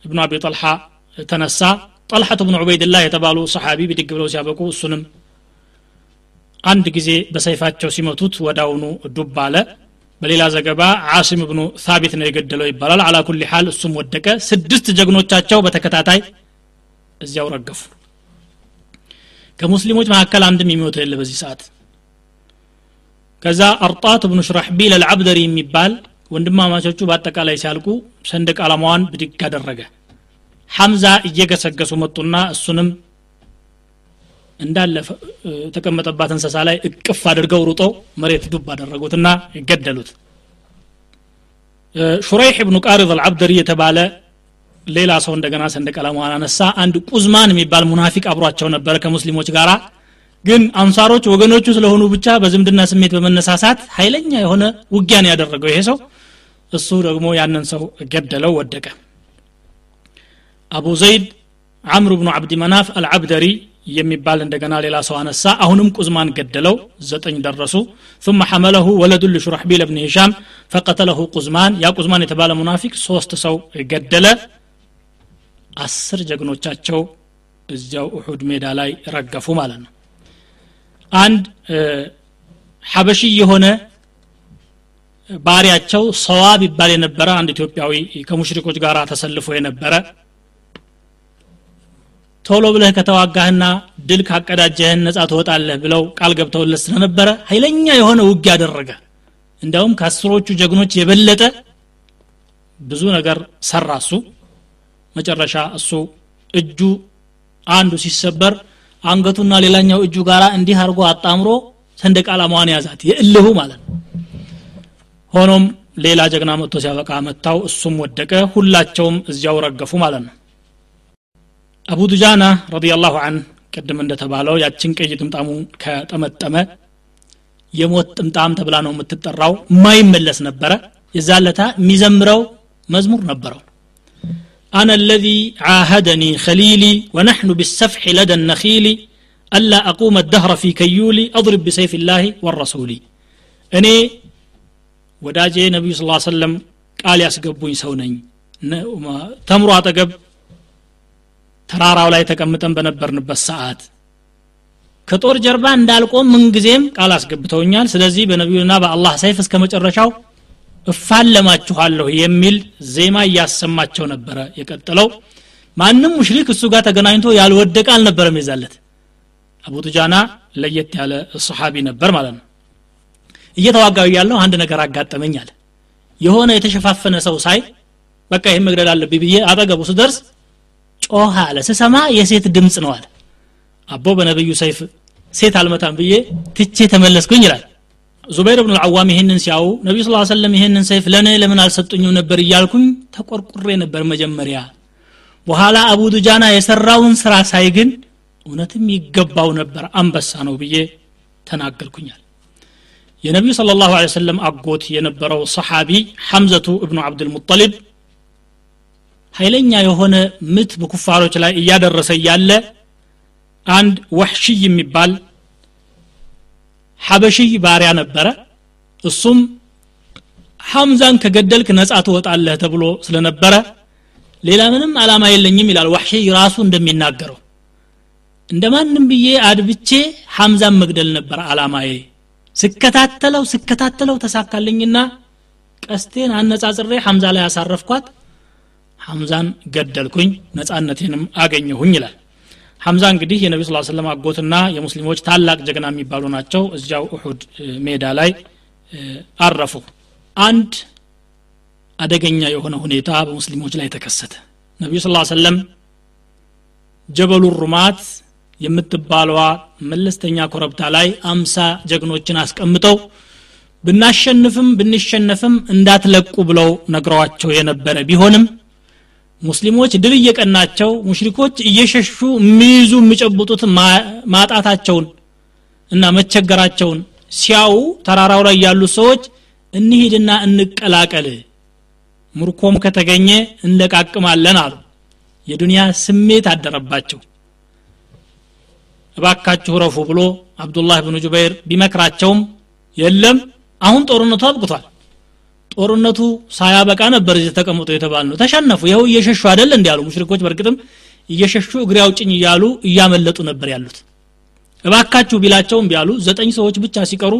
እብኑ አቢ ጠልሐ ተነሳ። ጠልሐት ብኑ ዑበይድላህ የተባሉ ሰሓቢ ብድግ ብለው ሲያበቁ እሱንም አንድ ጊዜ በሰይፋቸው ሲመቱት ወዳውኑ ዱብ አለ። በሌላ ዘገባ ዓሲም ብኑ ሳቢት ነው የገደለው ይባላል። አላ ኩል ሓል እሱም ወደቀ። ስድስት ጀግኖቻቸው በተከታታይ እዚያው ረገፉ ከሙስሊሞች መካከል አንድም የሚሞተ የለ በዚህ ሰዓት። ከዛ አርጣት ብኑ ሽራሕቢል አልዓብደሪ የሚባል ወንድማማቾቹ በአጠቃላይ ሲያልቁ ሰንደቅ ዓላማዋን ብድግ አደረገ። ሐምዛ እየገሰገሱ መጡና እሱንም እንዳለ የተቀመጠባት እንስሳ ላይ እቅፍ አድርገው ሩጠው መሬት ዱብ አደረጉትና ገደሉት። ሹረይሕ ብኑ ቃሪድ አልዓብደሪ የተባለ ሌላ ሰው እንደገና ሰንደቅ ዓላማዋን አነሳ አንድ ቁዝማን የሚባል ሙናፊቅ አብሯቸው ነበረ ከሙስሊሞች ጋር ግን አንሳሮች ወገኖቹ ስለሆኑ ብቻ በዝምድና ስሜት በመነሳሳት ኃይለኛ የሆነ ውጊያን ያደረገው ይሄ ሰው እሱ ደግሞ ያንን ሰው ገደለው ወደቀ አቡ ዘይድ አምር ብኑ አብዲ መናፍ አልዓብደሪ የሚባል እንደገና ሌላ ሰው አነሳ አሁንም ቁዝማን ገደለው ዘጠኝ ደረሱ ثم حمله ولد لشرحبيل بن هشام فقتله قزمان ያ ቁዝማን የተባለ ሙናፊቅ ሶስት ሰው ገደለ አስር ጀግኖቻቸው እዚያው እሑድ ሜዳ ላይ ረገፉ ማለት ነው። አንድ ሐበሺ የሆነ ባሪያቸው ሰዋብ ይባል የነበረ አንድ ኢትዮጵያዊ ከሙሽሪኮች ጋር ተሰልፎ የነበረ ቶሎ ብለህ ከተዋጋህና ድል ካቀዳጀህን ነጻ ትወጣለህ ብለው ቃል ገብተውለት ስለነበረ ኃይለኛ የሆነ ውጊያ አደረገ። እንዲያውም ከአስሮቹ ጀግኖች የበለጠ ብዙ ነገር ሰራ እሱ መጨረሻ እሱ እጁ አንዱ ሲሰበር አንገቱና ሌላኛው እጁ ጋር እንዲህ አድርጎ አጣምሮ ሰንደቅ ዓላማዋን ያዛት። የእልሁ ማለት ነው። ሆኖም ሌላ ጀግና መጥቶ ሲያበቃ መታው። እሱም ወደቀ። ሁላቸውም እዚያው ረገፉ ማለት ነው። አቡ ዱጃና ረዲያላሁ አን ቅድም እንደተባለው ያችን ቀይ ጥምጣሙ ከጠመጠመ የሞት ጥምጣም ተብላ ነው የምትጠራው። ማይመለስ ነበረ። የዛለታ የሚዘምረው መዝሙር ነበረው أنا الذي عاهدني خليلي ونحن بالسفح لدى النخيل ألا أقوم الدهر في كيولي أضرب بسيف الله والرسول أني وداجي نبي صلى الله عليه وسلم قال ياسقبوني سوني ተምሮ አጠገብ ተራራው ላይ ተቀምጠን በነበርንበት ሰዓት ከጦር ጀርባ እንዳልቆም ምንጊዜም ቃል አስገብተውኛል ስለዚህ በነቢዩና በአላህ ሰይፍ እስከ መጨረሻው እፋለማችኋለሁ የሚል ዜማ እያሰማቸው ነበረ የቀጠለው። ማንም ሙሽሪክ እሱ ጋር ተገናኝቶ ያልወደቀ አልነበረም የዛለት። አቡ ቱጃና ለየት ያለ ሰሓቢ ነበር ማለት ነው። እየተዋጋው ያለው አንድ ነገር አጋጠመኝ አለ። የሆነ የተሸፋፈነ ሰው ሳይ በቃ ይህን መግደል አለብኝ ብዬ አጠገቡ ስደርስ ጮኸ አለ። ስሰማ የሴት ድምፅ ነው አለ። አቦ በነብዩ ሰይፍ ሴት አልመታም ብዬ ትቼ ተመለስኩኝ ይላል ዙበይር ብኑ ልዓዋም ይህንን ሲያው ነቢዩ ስ ሰለም ይህንን ሰይፍ ለእኔ ለምን አልሰጡኝም ነበር እያልኩኝ ተቆርቁሬ ነበር መጀመሪያ። በኋላ አቡ ዱጃና የሰራውን ስራ ሳይ ግን እውነትም ይገባው ነበር አንበሳ ነው ብዬ ተናገልኩኛል የነቢዩ ስለ ላሁ ሰለም አጎት የነበረው ሰሓቢ ሐምዘቱ እብኑ አብድልሙጠሊብ ኃይለኛ የሆነ ምት በኩፋሮች ላይ እያደረሰ እያለ አንድ ወሕሽይ የሚባል ሐበሽይ ባሪያ ነበረ። እሱም ሐምዛን ከገደልክ ነጻ ትወጣለህ ተብሎ ስለነበረ ሌላ ምንም አላማ የለኝም ይላል ዋሕሽይ ራሱ እንደሚናገረው። እንደ ማንም ብዬ አድብቼ ሐምዛን መግደል ነበር አላማዬ ስከታተለው ስከታተለው ተሳካልኝና ቀስቴን አነጻጽሬ ሐምዛ ላይ ያሳረፍኳት ሐምዛን ገደልኩኝ ነጻነቴንም አገኘሁኝ ይላል ሐምዛ እንግዲህ የነቢ ስ ስለም አጎትና የሙስሊሞች ታላቅ ጀግና የሚባሉ ናቸው። እዚያው እሑድ ሜዳ ላይ አረፉ። አንድ አደገኛ የሆነ ሁኔታ በሙስሊሞች ላይ ተከሰተ። ነቢዩ ስ ሰለም ጀበሉ ሩማት የምትባለዋ መለስተኛ ኮረብታ ላይ አምሳ ጀግኖችን አስቀምጠው ብናሸንፍም ብንሸነፍም እንዳትለቁ ብለው ነግረዋቸው የነበረ ቢሆንም ሙስሊሞች ድል እየቀናቸው ሙሽሪኮች እየሸሹ የሚይዙ የሚጨብጡት ማጣታቸውን እና መቸገራቸውን ሲያው ተራራው ላይ ያሉ ሰዎች እንሂድና እንቀላቀል ምርኮም ከተገኘ እንለቃቅማለን አሉ። የዱንያ ስሜት አደረባቸው። እባካችሁ ረፉ ብሎ አብዱላህ ብኑ ጁበይር ቢመክራቸውም የለም። አሁን ጦርነቱ አብቅቷል ጦርነቱ ሳያበቃ ነበር እዚህ ተቀምጦ የተባል ነው። ተሸነፉ። ይኸው እየሸሹ አደል እንዲ ያሉ ሙሽሪኮች? በእርግጥም እየሸሹ እግሬ አውጭኝ እያሉ እያመለጡ ነበር ያሉት። እባካችሁ ቢላቸውም ቢያሉ ዘጠኝ ሰዎች ብቻ ሲቀሩ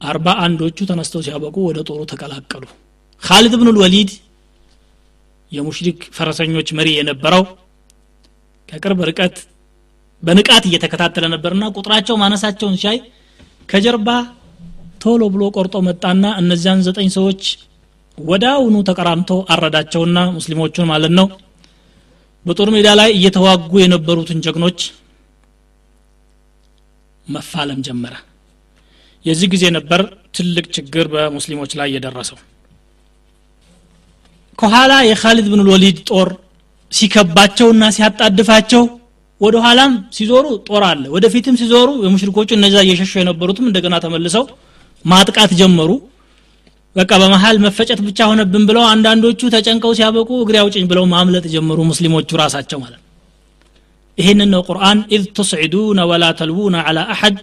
አርባ አንዶቹ ተነስተው ሲያበቁ ወደ ጦሩ ተቀላቀሉ። ካሊድ ብኑል ወሊድ የሙሽሪክ ፈረሰኞች መሪ የነበረው ከቅርብ ርቀት በንቃት እየተከታተለ ነበርና ቁጥራቸው ማነሳቸውን ሲያይ ከጀርባ ቶሎ ብሎ ቆርጦ መጣና እነዚያን ዘጠኝ ሰዎች ወዳውኑ ተቀራምቶ አረዳቸውና ሙስሊሞቹን ማለት ነው። በጦር ሜዳ ላይ እየተዋጉ የነበሩትን ጀግኖች መፋለም ጀመረ። የዚህ ጊዜ ነበር ትልቅ ችግር በሙስሊሞች ላይ የደረሰው። ከኋላ የካሊድ ብን ወሊድ ጦር ሲከባቸውና ሲያጣድፋቸው ወደ ኋላም ሲዞሩ ጦር አለ ወደፊትም ሲዞሩ የሙሽሪኮቹ እነዛ እየሸሹ የነበሩትም እንደገና ተመልሰው ማጥቃት ጀመሩ። በቃ በመሀል መፈጨት ብቻ ሆነብን ብለው አንዳንዶቹ ተጨንቀው ሲያበቁ እግሬ አውጭኝ ብለው ማምለጥ ጀመሩ ሙስሊሞቹ ራሳቸው ማለት ይህንን ነው ቁርአን إذ تصعدون ولا تلوون على أحد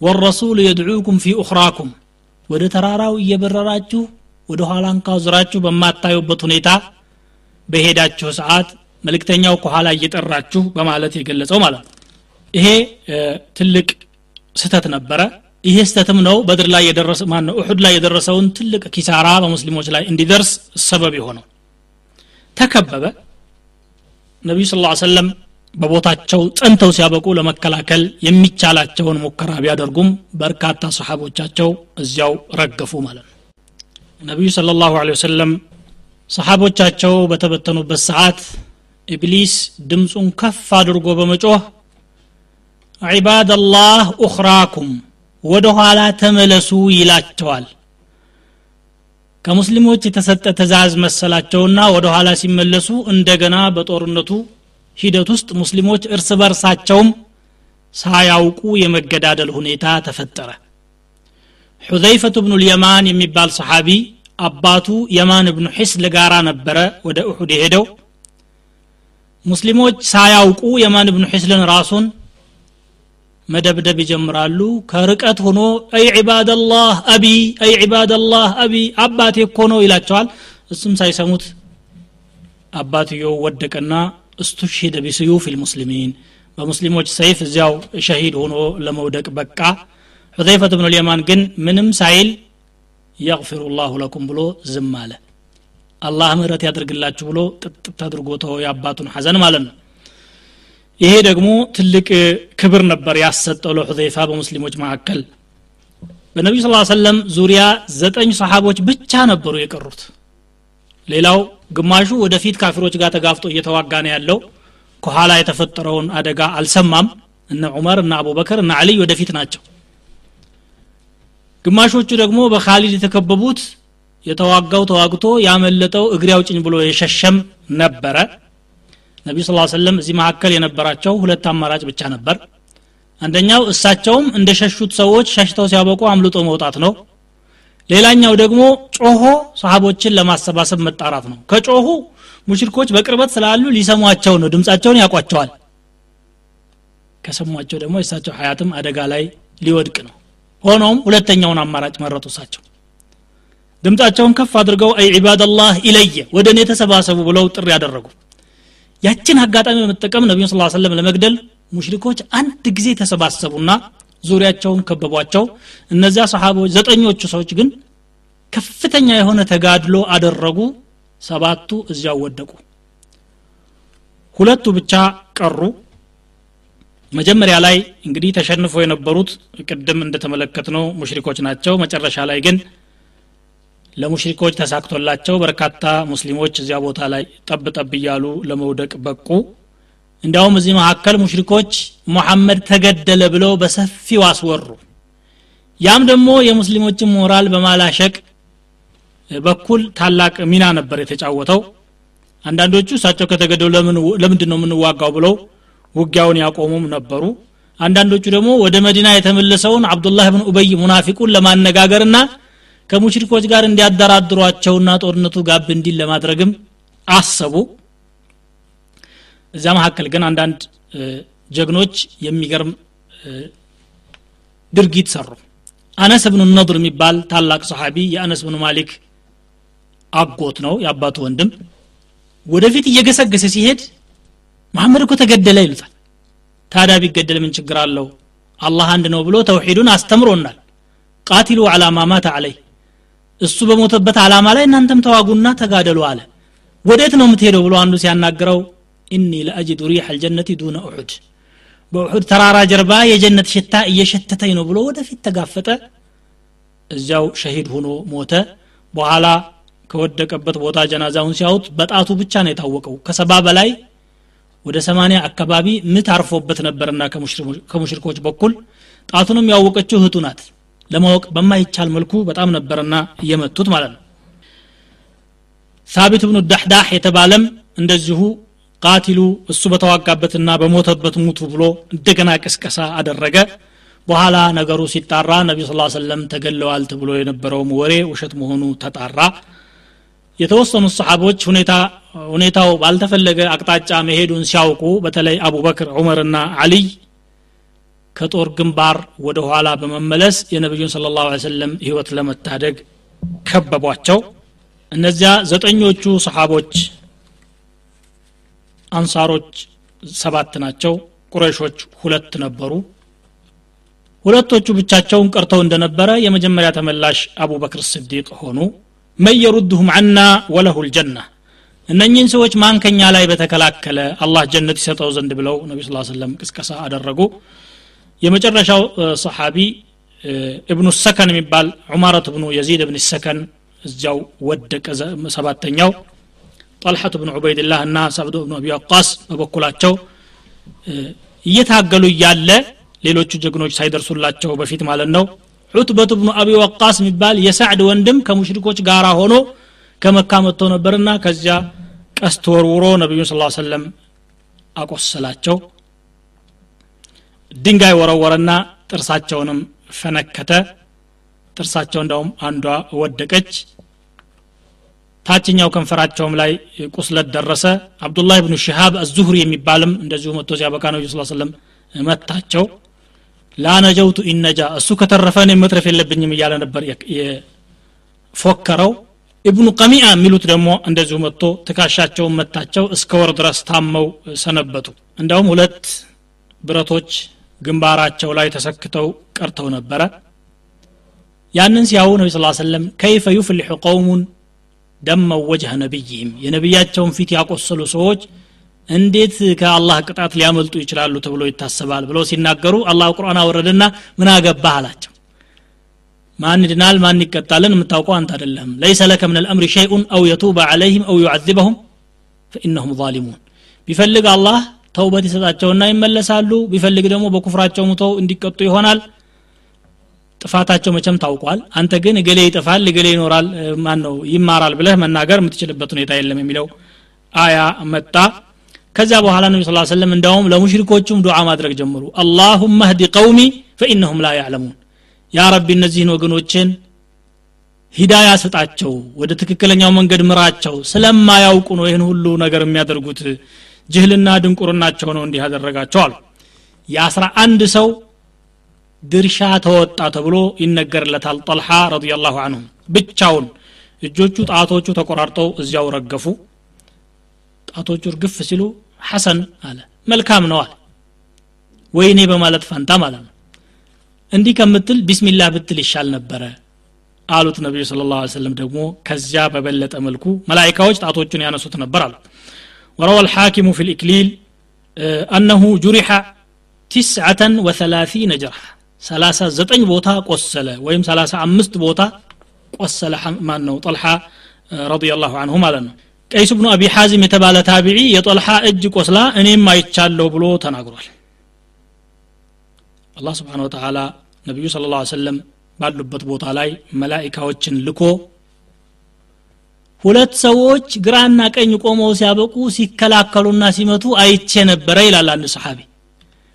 والرسول يدعوكم في أخراكم ወደ ተራራው እየበረራችሁ ወደ ኋላ እንኳ ዙራችሁ በማታዩበት ሁኔታ በሄዳችሁ ሰዓት መልእክተኛው ከኋላ እየጠራችሁ በማለት የገለጸው ማለት ነው። ይሄ ትልቅ ስተት ነበረ ይሄ ስተትም ነው። በድር ላይ የደረሰ ማን ነው እሑድ ላይ የደረሰውን ትልቅ ኪሳራ በሙስሊሞች ላይ እንዲደርስ ሰበብ የሆነው ተከበበ። ነቢዩ ስ ሰለም በቦታቸው ጸንተው ሲያበቁ ለመከላከል የሚቻላቸውን ሙከራ ቢያደርጉም በርካታ ሰሓቦቻቸው እዚያው ረገፉ ማለት ነው። ነቢዩ ስለ ላሁ ወሰለም ሰሓቦቻቸው በተበተኑበት ሰዓት ኢብሊስ ድምፁን ከፍ አድርጎ በመጮህ ዒባደላህ ኡኽራኩም ወደ ኋላ ተመለሱ ይላቸዋል። ከሙስሊሞች የተሰጠ ትእዛዝ መሰላቸውና ወደ ኋላ ሲመለሱ እንደገና በጦርነቱ ሂደት ውስጥ ሙስሊሞች እርስ በርሳቸውም ሳያውቁ የመገዳደል ሁኔታ ተፈጠረ። ሑዘይፈቱ ብኑ ልየማን የሚባል ሰሓቢ አባቱ የማን ብኑ ሒስል ጋራ ነበረ ወደ እሑድ የሄደው? ሙስሊሞች ሳያውቁ የማን ብኑ ሒስልን ራሱን መደብደብ ይጀምራሉ። ከርቀት ሆኖ أي عباد الله أبي أي عباد الله أبي አባቴ እኮ ነው ይላቸዋል። እሱም ሳይሰሙት አባትየው ወደቀና استشهد بسيوف المسلمين በሙስሊሞች ሰይፍ እዚያው ሸሂድ ሆኖ ለመውደቅ በቃ። ሑዘይፈት ብኑ ልየማን ግን ምንም ሳይል የግፊሩ ላሁ ለኩም ብሎ ዝም አለ። አላህ ምህረት ያደርግላችሁ ብሎ ጥጥት አድርጎ የአባቱን ሐዘን ማለት ነው ይሄ ደግሞ ትልቅ ክብር ነበር ያሰጠው ለሑዘይፋ በሙስሊሞች መካከል። በነቢዩ ስ ሰለም ዙሪያ ዘጠኝ ሰሓቦች ብቻ ነበሩ የቀሩት። ሌላው ግማሹ ወደፊት ካፊሮች ጋር ተጋፍጦ እየተዋጋ ነው ያለው። ከኋላ የተፈጠረውን አደጋ አልሰማም። እነ ዑመር እነ አቡበከር እነ አልይ ወደፊት ናቸው። ግማሾቹ ደግሞ በካሊድ የተከበቡት የተዋጋው ተዋግቶ ያመለጠው እግሬ አውጭኝ ብሎ የሸሸም ነበረ ነቢዩ ስ ሰለም እዚህ መካከል የነበራቸው ሁለት አማራጭ ብቻ ነበር። አንደኛው እሳቸውም እንደ ሸሹት ሰዎች ሸሽተው ሲያበቁ አምልጦ መውጣት ነው። ሌላኛው ደግሞ ጮሆ ሰሃቦችን ለማሰባሰብ መጣራት ነው። ከጮሁ ሙሽሪኮች በቅርበት ስላሉ ሊሰሟቸው ነው ድምፃቸውን ያውቋቸዋል። ከሰሟቸው ደግሞ የእሳቸው ሀያትም አደጋ ላይ ሊወድቅ ነው። ሆኖም ሁለተኛውን አማራጭ መረጡ እሳቸው። ድምፃቸውን ከፍ አድርገው አይ ዒባደላህ ኢለየ ወደ እኔ ተሰባሰቡ ብለው ጥሪ ያደረጉ ያችን አጋጣሚ በመጠቀም ነቢዩን ስ ሰለም ለመግደል ሙሽሪኮች አንድ ጊዜ ተሰባሰቡና ዙሪያቸውን ከበቧቸው። እነዚያ ሰሓቦች ዘጠኞቹ ሰዎች ግን ከፍተኛ የሆነ ተጋድሎ አደረጉ። ሰባቱ እዚያው ወደቁ። ሁለቱ ብቻ ቀሩ። መጀመሪያ ላይ እንግዲህ ተሸንፎ የነበሩት ቅድም እንደተመለከትነው ሙሽሪኮች ናቸው። መጨረሻ ላይ ግን ለሙሽሪኮች ተሳክቶላቸው በርካታ ሙስሊሞች እዚያ ቦታ ላይ ጠብ ጠብ እያሉ ለመውደቅ በቁ። እንዲያውም እዚህ መካከል ሙሽሪኮች ሙሐመድ ተገደለ ብለው በሰፊው አስወሩ። ያም ደግሞ የሙስሊሞችን ሞራል በማላሸቅ በኩል ታላቅ ሚና ነበር የተጫወተው። አንዳንዶቹ እሳቸው ከተገደሉ ለምንድን ነው የምንዋጋው ብለው ውጊያውን ያቆሙም ነበሩ። አንዳንዶቹ ደግሞ ወደ መዲና የተመለሰውን አብዱላህ ብን ኡበይ ሙናፊቁን ለማነጋገርና ከሙሽሪኮች ጋር እንዲያደራድሯቸውና ጦርነቱ ጋብ እንዲል ለማድረግም አሰቡ። እዛ መካከል ግን አንዳንድ ጀግኖች የሚገርም ድርጊት ሰሩ። አነስ ብኑ ነድር የሚባል ታላቅ ሰሓቢ የአነስ ብኑ ማሊክ አጎት ነው የአባቱ ወንድም። ወደፊት እየገሰገሰ ሲሄድ መሐመድ እኮ ተገደለ ይሉታል። ታዲያ ቢገደል ምን ችግር አለው? አላህ አንድ ነው ብሎ ተውሒዱን አስተምሮናል። ቃቲሉ አላ ማማተ አለይ እሱ በሞተበት አላማ ላይ እናንተም ተዋጉና ተጋደሉ አለ። ወዴት ነው የምትሄደው ብሎ አንዱ ሲያናግረው ኢኒ ለአጅዱ ሪሕ አልጀነቲ ዱነ ኡሑድ. በኡሑድ ተራራ ጀርባ የጀነት ሽታ እየሸተተኝ ነው ብሎ ወደፊት ተጋፈጠ። እዚያው ሸሂድ ሆኖ ሞተ። በኋላ ከወደቀበት ቦታ ጀናዛውን ሲያዩት በጣቱ ብቻ ነው የታወቀው። ከሰባ በላይ ወደ ሰማኒያ አካባቢ ምት አርፎበት ነበርና ከሙሽሪኮች በኩል። ጣቱንም ያወቀችው እህቱ ናት ለማወቅ በማይቻል መልኩ በጣም ነበርና እየመቱት ማለት ነው። ሳቢት ብኑ ዳሕዳሕ የተባለም እንደዚሁ ቃቲሉ እሱ በተዋጋበትና በሞተበት ሙቱ ብሎ እንደገና ቅስቀሳ አደረገ። በኋላ ነገሩ ሲጣራ ነቢ ስ ሰለም ተገለዋል ተብሎ የነበረውም ወሬ ውሸት መሆኑ ተጣራ። የተወሰኑ ሰሓቦች ሁኔታው ባልተፈለገ አቅጣጫ መሄዱን ሲያውቁ በተለይ አቡበክር ዑመርና አልይ ከጦር ግንባር ወደ ኋላ በመመለስ የነቢዩን ስለ ላሁ ሰለም ህይወት ለመታደግ ከበቧቸው። እነዚያ ዘጠኞቹ ሰሓቦች አንሳሮች ሰባት ናቸው ቁረሾች ሁለት ነበሩ። ሁለቶቹ ብቻቸውን ቀርተው እንደነበረ የመጀመሪያ ተመላሽ አቡበክር ስዲቅ ሆኑ። መን የሩድሁም አና ወለሁ ልጀና እነኚህን ሰዎች ማን ከኛ ላይ በተከላከለ? አላህ ጀነት ይሰጠው ዘንድ ብለው ነቢ ስ ሰለም ቅስቀሳ አደረጉ የመጨረሻው ሰሓቢ እብኑ ሰከን የሚባል ዑማረት ብኑ የዚድ እብን ሰከን እዚያው ወደቀ ሰባተኛው። ጠልሐት ብን ዑበይድላህ እና ሳብዶ ብኑ አቢ ወቃስ በበኩላቸው እየታገሉ እያለ ሌሎቹ ጀግኖች ሳይደርሱላቸው በፊት ማለት ነው። ዑትበት ብኑ አቢ ወቃስ የሚባል የሳዕድ ወንድም ከሙሽሪኮች ጋር ሆኖ ከመካ መጥቶ ነበርና ከዚያ ቀስት ወርውሮ ነቢዩን ስ ሰለም አቆሰላቸው ድንጋይ ወረወረና ጥርሳቸውንም ፈነከተ። ጥርሳቸው እንዳውም አንዷ ወደቀች። ታችኛው ከንፈራቸውም ላይ ቁስለት ደረሰ። አብዱላህ ብኑ ሽሃብ አዙሁሪ የሚባልም እንደዚሁ መጥቶ ሲያበቃ ነቢ ስ ሰለም መታቸው። ላነጀውቱ ኢነጃ እሱ ከተረፈ እኔ መትረፍ የለብኝም እያለ ነበር ፎከረው ኢብኑ ቀሚአ የሚሉት ደግሞ እንደዚሁ መጥቶ ትካሻቸውን መታቸው እስከ ወር ድረስ ታመው ሰነበቱ። እንዲያውም ሁለት ብረቶች ግንባራቸው ላይ ተሰክተው ቀርተው ነበረ። ያንን ሲያው ነቢ ስ ሰለም ከይፈ ዩፍልሑ ቀውሙን ደመው ወጅህ ነቢይህም የነቢያቸውን ፊት ያቆሰሉ ሰዎች እንዴት ከአላህ ቅጣት ሊያመልጡ ይችላሉ ተብሎ ይታሰባል ብለው ሲናገሩ አላህ ቁርአን አወረደና ምን አገባ አላቸው። ማን ድናል ማን ይቀጣልን? የምታውቀው አንተ አደለህም ለይሰ ለከ ምን ልአምሪ ሸይኡን አው የቱበ አለይህም አው ዩዓዚበሁም ፈኢነሁም ظሊሙን ቢፈልግ አላህ ተውበት ይሰጣቸውና ይመለሳሉ። ቢፈልግ ደግሞ በኩፍራቸው ሙተው እንዲቀጡ ይሆናል። ጥፋታቸው መቼም ታውቋል። አንተ ግን እገሌ ይጥፋል እገሌ ይኖራል ማን ነው ይማራል ብለህ መናገር የምትችልበት ሁኔታ የለም የሚለው አያ መጣ። ከዚያ በኋላ ነቢ ስ ሰለም እንዳውም ለሙሽሪኮቹም ዱዓ ማድረግ ጀመሩ። አላሁመ ህዲ ቀውሚ ፈኢነሁም ላ ያዕለሙን። ያ ረቢ እነዚህን ወገኖችን ሂዳያ ስጣቸው ወደ ትክክለኛው መንገድ ምራቸው። ስለማያውቁ ነው ይህን ሁሉ ነገር የሚያደርጉት ጅህልና ድንቁርናቸው ነው እንዲህ ያደረጋቸው አሉ የአስራ አንድ ሰው ድርሻ ተወጣ ተብሎ ይነገርለታል ጠልሓ ረዲየላሁ አንሁ ብቻውን እጆቹ ጣቶቹ ተቆራርጠው እዚያው ረገፉ። ጣቶቹ እርግፍ ሲሉ ሐሰን አለ መልካም አለ። ወይኔ በማለት ፋንታ ማለት ነው። እንዲህ ከምትል ቢስሚላህ ብትል ይሻል ነበረ አሉት ነቢዩ ስለ ላ ሰለም ደግሞ ከዚያ በበለጠ መልኩ መላይካዎች ጣቶቹን ያነሱት ነበር አሉ وروى الحاكم في الإكليل أنه جرح تسعة وثلاثين جرح ሰላሳ ዘጠኝ ቦታ ቆሰለ ወይም ሰላሳ አምስት ቦታ ቆሰለ ማን ነው ጠልሓ ረዲየላሁ አንሁ ማለት ነው ቀይስ ብኑ አቢ ሐዚም የተባለ ታቢዒ የጦልሓ እጅ ቆስላ እኔም አይቻለሁ ብሎ ተናግሯል አላህ ስብሓን ወተላ ነቢዩ ስለ ላ ሰለም ባሉበት ቦታ ላይ መላኢካዎችን ልኮ ሁለት ሰዎች ግራና ቀኝ ቆመው ሲያበቁ ሲከላከሉና ሲመቱ አይቼ ነበረ ይላል አንድ ሰሓቢ።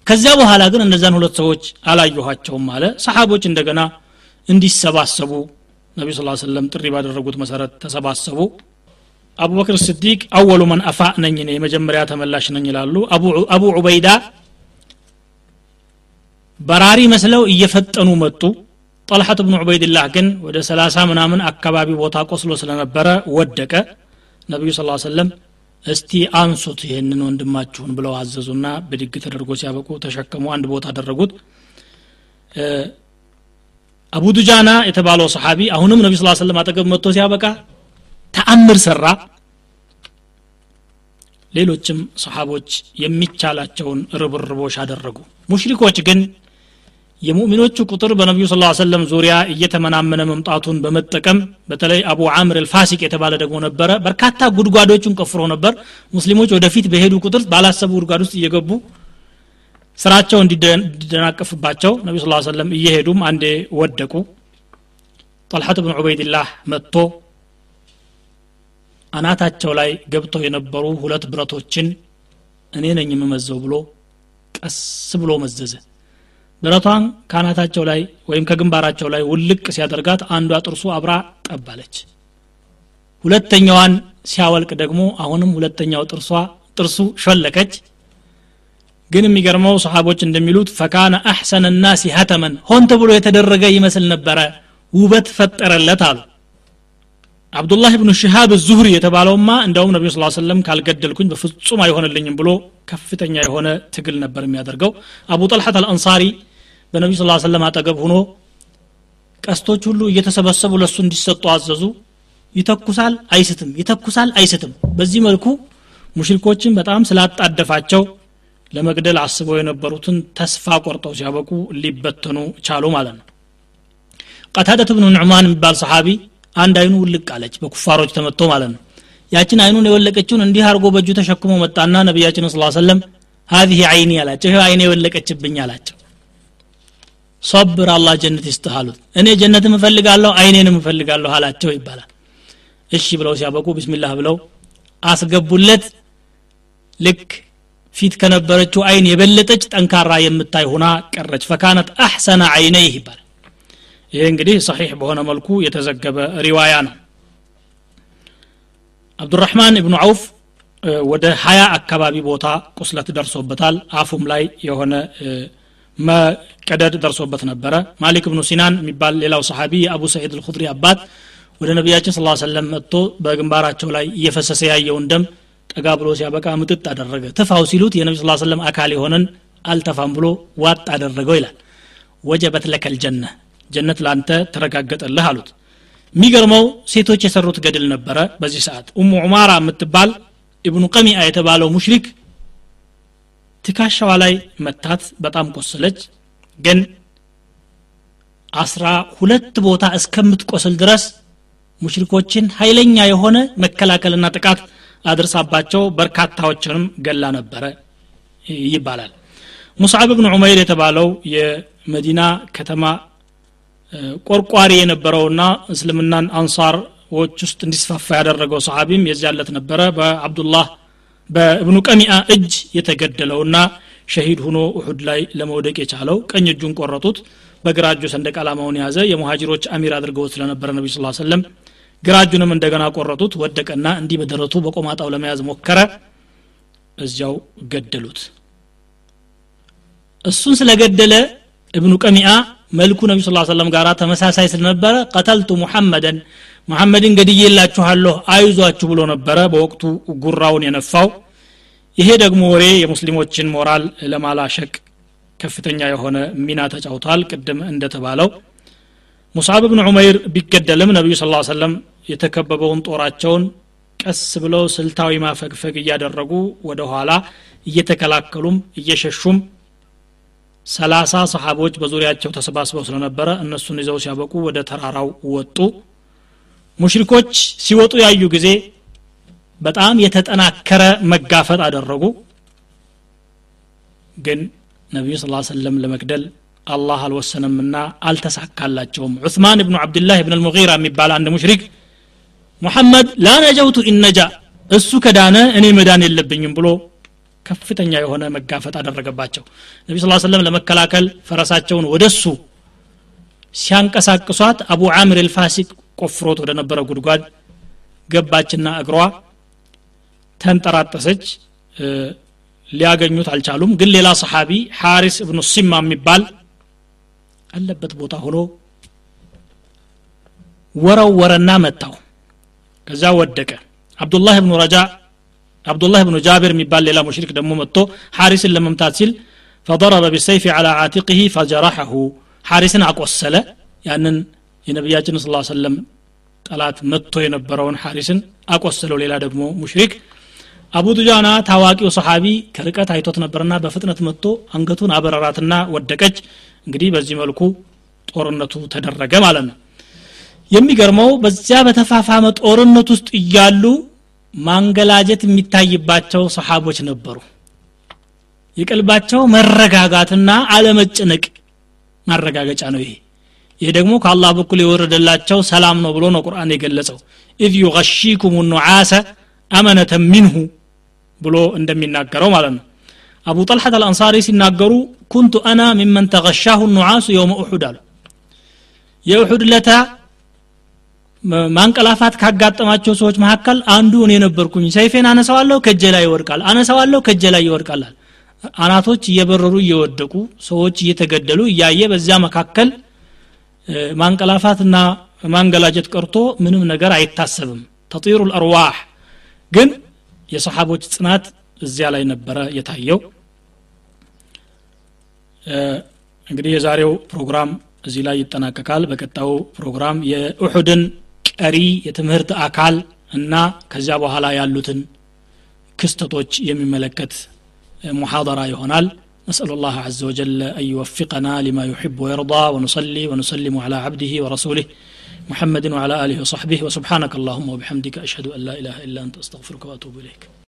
ከዚያ በኋላ ግን እነዛን ሁለት ሰዎች አላየኋቸውም አለ። ሰሓቦች እንደገና እንዲሰባሰቡ ነቢ ስ ሰለም ጥሪ ባደረጉት መሰረት ተሰባሰቡ። አቡበክር ስዲቅ አወሉ መን አፋ ነኝ እኔ የመጀመሪያ ተመላሽ ነኝ ይላሉ። አቡ ዑበይዳ በራሪ መስለው እየፈጠኑ መጡ ጠልሐት ብኑ ዑበይድላህ ግን ወደ ሰላሳ ምናምን አካባቢ ቦታ ቆስሎ ስለነበረ ወደቀ። ነቢዩ ስ ሰለም እስቲ አንሱት ይህንን ወንድማችሁን ብለው አዘዙና ብድግ ተደርጎ ሲያበቁ ተሸከሙ። አንድ ቦታ አደረጉት። አቡ ዱጃና የተባለው ሰሓቢ አሁንም ነቢ ስ ሰለም አጠገብ መጥቶ ሲያበቃ ተአምር ሰራ። ሌሎችም ሰሓቦች የሚቻላቸውን ርብርቦች አደረጉ። ሙሽሪኮች ግን የሙእሚኖቹ ቁጥር በነቢዩ ስ ሰለም ዙሪያ እየተመናመነ መምጣቱን በመጠቀም በተለይ አቡ አምር ልፋሲቅ የተባለ ደግሞ ነበረ። በርካታ ጉድጓዶችን ቆፍሮ ነበር። ሙስሊሞች ወደፊት በሄዱ ቁጥር ባላሰቡ ጉድጓድ ውስጥ እየገቡ ስራቸው እንዲደናቀፍባቸው ነቢ ስ ሰለም እየሄዱም አንዴ ወደቁ። ጠልሐት ብን ዑበይድላህ መጥቶ አናታቸው ላይ ገብተው የነበሩ ሁለት ብረቶችን እኔ ነኝ የምመዘው ብሎ ቀስ ብሎ መዘዘ ብረቷን ካናታቸው ላይ ወይም ከግንባራቸው ላይ ውልቅ ሲያደርጋት አንዷ ጥርሱ አብራ ጠባለች። ሁለተኛዋን ሲያወልቅ ደግሞ አሁንም ሁለተኛው ጥርሷ ጥርሱ ሾለከች። ግን የሚገርመው ሰሓቦች እንደሚሉት ፈካነ አሕሰን ናሲ ሀተመን ሆን ተብሎ የተደረገ ይመስል ነበረ ውበት ፈጠረለት አሉ። አብዱላህ ብኑ ሽሃብ ዙህሪ የተባለውማ እንደውም ነቢዩ ስ ሰለም ካልገደልኩኝ በፍጹም አይሆንልኝም ብሎ ከፍተኛ የሆነ ትግል ነበር የሚያደርገው። አቡ ጠልሐት አልአንሳሪ በነቢዩ ስ ሰለም አጠገብ ሁኖ ቀስቶች ሁሉ እየተሰበሰቡ ለእሱ እንዲሰጡ አዘዙ። ይተኩሳል አይስትም። ይተኩሳል አይስትም። በዚህ መልኩ ሙሽሪኮችን በጣም ስላጣደፋቸው ለመግደል አስበው የነበሩትን ተስፋ ቆርጠው ሲያበቁ ሊበተኑ ቻሉ ማለት ነው። ቀታደት ብኑ ኑዕማን የሚባል ሰሓቢ አንድ አይኑ ውልቅ አለች በኩፋሮች ተመቶ ማለት ነው። ያችን አይኑን የወለቀችውን እንዲህ አድርጎ በእጁ ተሸክሞ መጣና ነቢያችን ስ ሰለም ሀዚህ አይኒ አላቸው። ይህ አይኔ የወለቀችብኝ አላቸው ሶብር አላህ ጀነት ይስጥህ አሉት። እኔ ጀነትም እፈልጋለሁ አይኔንም እፈልጋለሁ አላቸው ይባላል። እሺ ብለው ሲያበቁ ቢስሚላህ ብለው አስገቡለት። ልክ ፊት ከነበረችው አይን የበለጠች ጠንካራ የምታይ ሁና ቀረች። ፈካነት አሕሰነ አይነይህ ይባላል። ይህ እንግዲህ ሰሒሕ በሆነ መልኩ የተዘገበ ሪዋያ ነው። አብዱራህማን እብኑ አውፍ ወደ ሀያ አካባቢ ቦታ ቁስለት ደርሶበታል። አፉም ላይ የሆነ መቀደድ ደርሶበት ነበረ። ማሊክ ብኑ ሲናን የሚባል ሌላው ሰሓቢ የአቡ ሰዒድ አልኹድሪ አባት ወደ ነቢያችን ስለ ሰለም መጥቶ በግንባራቸው ላይ እየፈሰሰ ያየውን ደም ጠጋ ብሎ ሲያበቃ ምጥጥ አደረገ። ትፋው ሲሉት የነቢ ስ ሰለም አካል የሆነን አልተፋም ብሎ ዋጥ አደረገው ይላል። ወጀበት ለከል ጀነ ጀነት ለአንተ ተረጋገጠልህ አሉት። የሚገርመው ሴቶች የሰሩት ገድል ነበረ በዚህ ሰዓት። ኡሙ ዑማራ የምትባል ኢብኑ ቀሚአ የተባለው ሙሽሪክ ትካሻዋ ላይ መታት በጣም ቆሰለች። ግን አስራ ሁለት ቦታ እስከምትቆስል ድረስ ሙሽሪኮችን ኃይለኛ የሆነ መከላከልና ጥቃት አድርሳባቸው በርካታዎችንም ገላ ነበረ ይባላል። ሙስዓብ ብን ዑመይር የተባለው የመዲና ከተማ ቆርቋሪ የነበረውና እስልምናን አንሳሮች ውስጥ እንዲስፋፋ ያደረገው ሰሓቢም የዚያለት ነበረ። በአብዱላህ በእብኑ ቀሚአ እጅ የተገደለውና ሸሂድ ሁኖ ውሑድ ላይ ለመውደቅ የቻለው ቀኝ እጁን ቆረጡት። በግራ እጁ ሰንደቅ ዓላማውን የያዘ የሙሃጅሮች አሚር አድርገውት ስለነበረ ነቢ ስ ሰለም ግራ እጁንም እንደገና ቆረጡት ወደቀና እንዲህ በደረቱ በቆማጣው ለመያዝ ሞከረ። እዚያው ገደሉት። እሱን ስለገደለ እብኑ ቀሚአ መልኩ ነቢ ስ ሰለም ጋር ተመሳሳይ ስለነበረ ቀተልቱ ሙሐመደን ሙሐመድን ገድዬላችኋለሁ አይዟችሁ ብሎ ነበረ በወቅቱ ጉራውን የነፋው። ይሄ ደግሞ ወሬ የሙስሊሞችን ሞራል ለማላሸቅ ከፍተኛ የሆነ ሚና ተጫውቷል። ቅድም እንደተባለው ሙስዓብ ብን ዑመይር ቢገደልም ነቢዩ ስ ሰለም የተከበበውን ጦራቸውን ቀስ ብለው ስልታዊ ማፈግፈግ እያደረጉ ወደ ኋላ እየተከላከሉም እየሸሹም ሰላሳ ሰሓቦች በዙሪያቸው ተሰባስበው ስለነበረ እነሱን ይዘው ሲያበቁ ወደ ተራራው ወጡ ሙሽሪኮች ሲወጡ ያዩ ጊዜ በጣም የተጠናከረ መጋፈጥ አደረጉ። ግን ነቢዩ ስ ሰለም ለመግደል አላህ አልወሰነምና አልተሳካላቸውም። ዑስማን ብኑ አብድላህ ብን አልሙጊራ የሚባል አንድ ሙሽሪክ ሙሐመድ ላነጀውቱ ኢነጃ እሱ ከዳነ እኔ መዳን የለብኝም ብሎ ከፍተኛ የሆነ መጋፈጥ አደረገባቸው። ነቢ ስ ሰለም ለመከላከል ፈረሳቸውን ወደሱ። ሲያንቀሳቅሷት አቡ ዓምር ልፋሲቅ ቆፍሮት ወደ ነበረ ጉድጓድ ገባችና እግሯ ተንጠራጠሰች። ሊያገኙት አልቻሉም። ግን ሌላ ሰሓቢ ሐሪስ እብኑ ሲማ የሚባል አለበት ቦታ ሆኖ ወረወረና መታው። ከዛ ወደቀ። አብዱላህ እብኑ ረጃ አብዱላህ ብኑ ጃቢር የሚባል ሌላ ሙሽሪክ ደግሞ መጥቶ ሐሪስን ለመምታት ሲል ፈضረበ ቢሰይፊ አላ አቲቅህ ፈጀራሐሁ ሐሪስን አቆሰለ። ያንን የነቢያችን ስ ሰለም ጠላት መጥቶ የነበረውን ሐሪስን አቆሰለው። ሌላ ደግሞ ሙሽሪክ አቡ ዱጃና ታዋቂው ሰሓቢ ከርቀት አይቶት ነበርና በፍጥነት መጥቶ አንገቱን አበረራትና ወደቀች። እንግዲህ በዚህ መልኩ ጦርነቱ ተደረገ ማለት ነው። የሚገርመው በዚያ በተፋፋመ ጦርነት ውስጥ እያሉ ማንገላጀት የሚታይባቸው ሰሓቦች ነበሩ። የቀልባቸው መረጋጋትና አለመጨነቅ ማረጋገጫ ነው ይሄ ይህ ደግሞ ከአላህ በኩል የወረደላቸው ሰላም ነው ብሎ ነው ቁርአን የገለጸው። إذ يغشيكم النعاس أمنة منه ብሎ እንደሚናገረው ማለት ነው። አቡ ጠልሐት አልአንሳሪ ሲናገሩ كنت أنا ممن تغشاه النعاس يوم أحد አሉ። የኡሑድ ለታ ማንቀላፋት ካጋጠማቸው ሰዎች መካከል አንዱ እኔ ነበርኩኝ። ሰይፌን አነሳዋለሁ ከእጄ ላይ ይወድቃል። አነሳዋለሁ ከእጄ ላይ ይወድቃል አናቶች እየበረሩ እየወደቁ ሰዎች እየተገደሉ እያየ በዚያ መካከል ማንቀላፋትና ማንገላጀት ቀርቶ ምንም ነገር አይታሰብም። ተጢሩ ልአርዋህ ግን የሰሓቦች ጽናት እዚያ ላይ ነበረ የታየው። እንግዲህ የዛሬው ፕሮግራም እዚህ ላይ ይጠናቀቃል። በቀጣው ፕሮግራም የኡሑድን ቀሪ የትምህርት አካል እና ከዚያ በኋላ ያሉትን ክስተቶች የሚመለከት ሙሐደራ ይሆናል። نسأل الله عز وجل أن يوفقنا لما يحب ويرضى ونصلي ونسلم على عبده ورسوله محمد وعلى آله وصحبه. وسبحانك اللهم وبحمدك أشهد أن لا إله إلا أنت أستغفرك وأتوب إليك.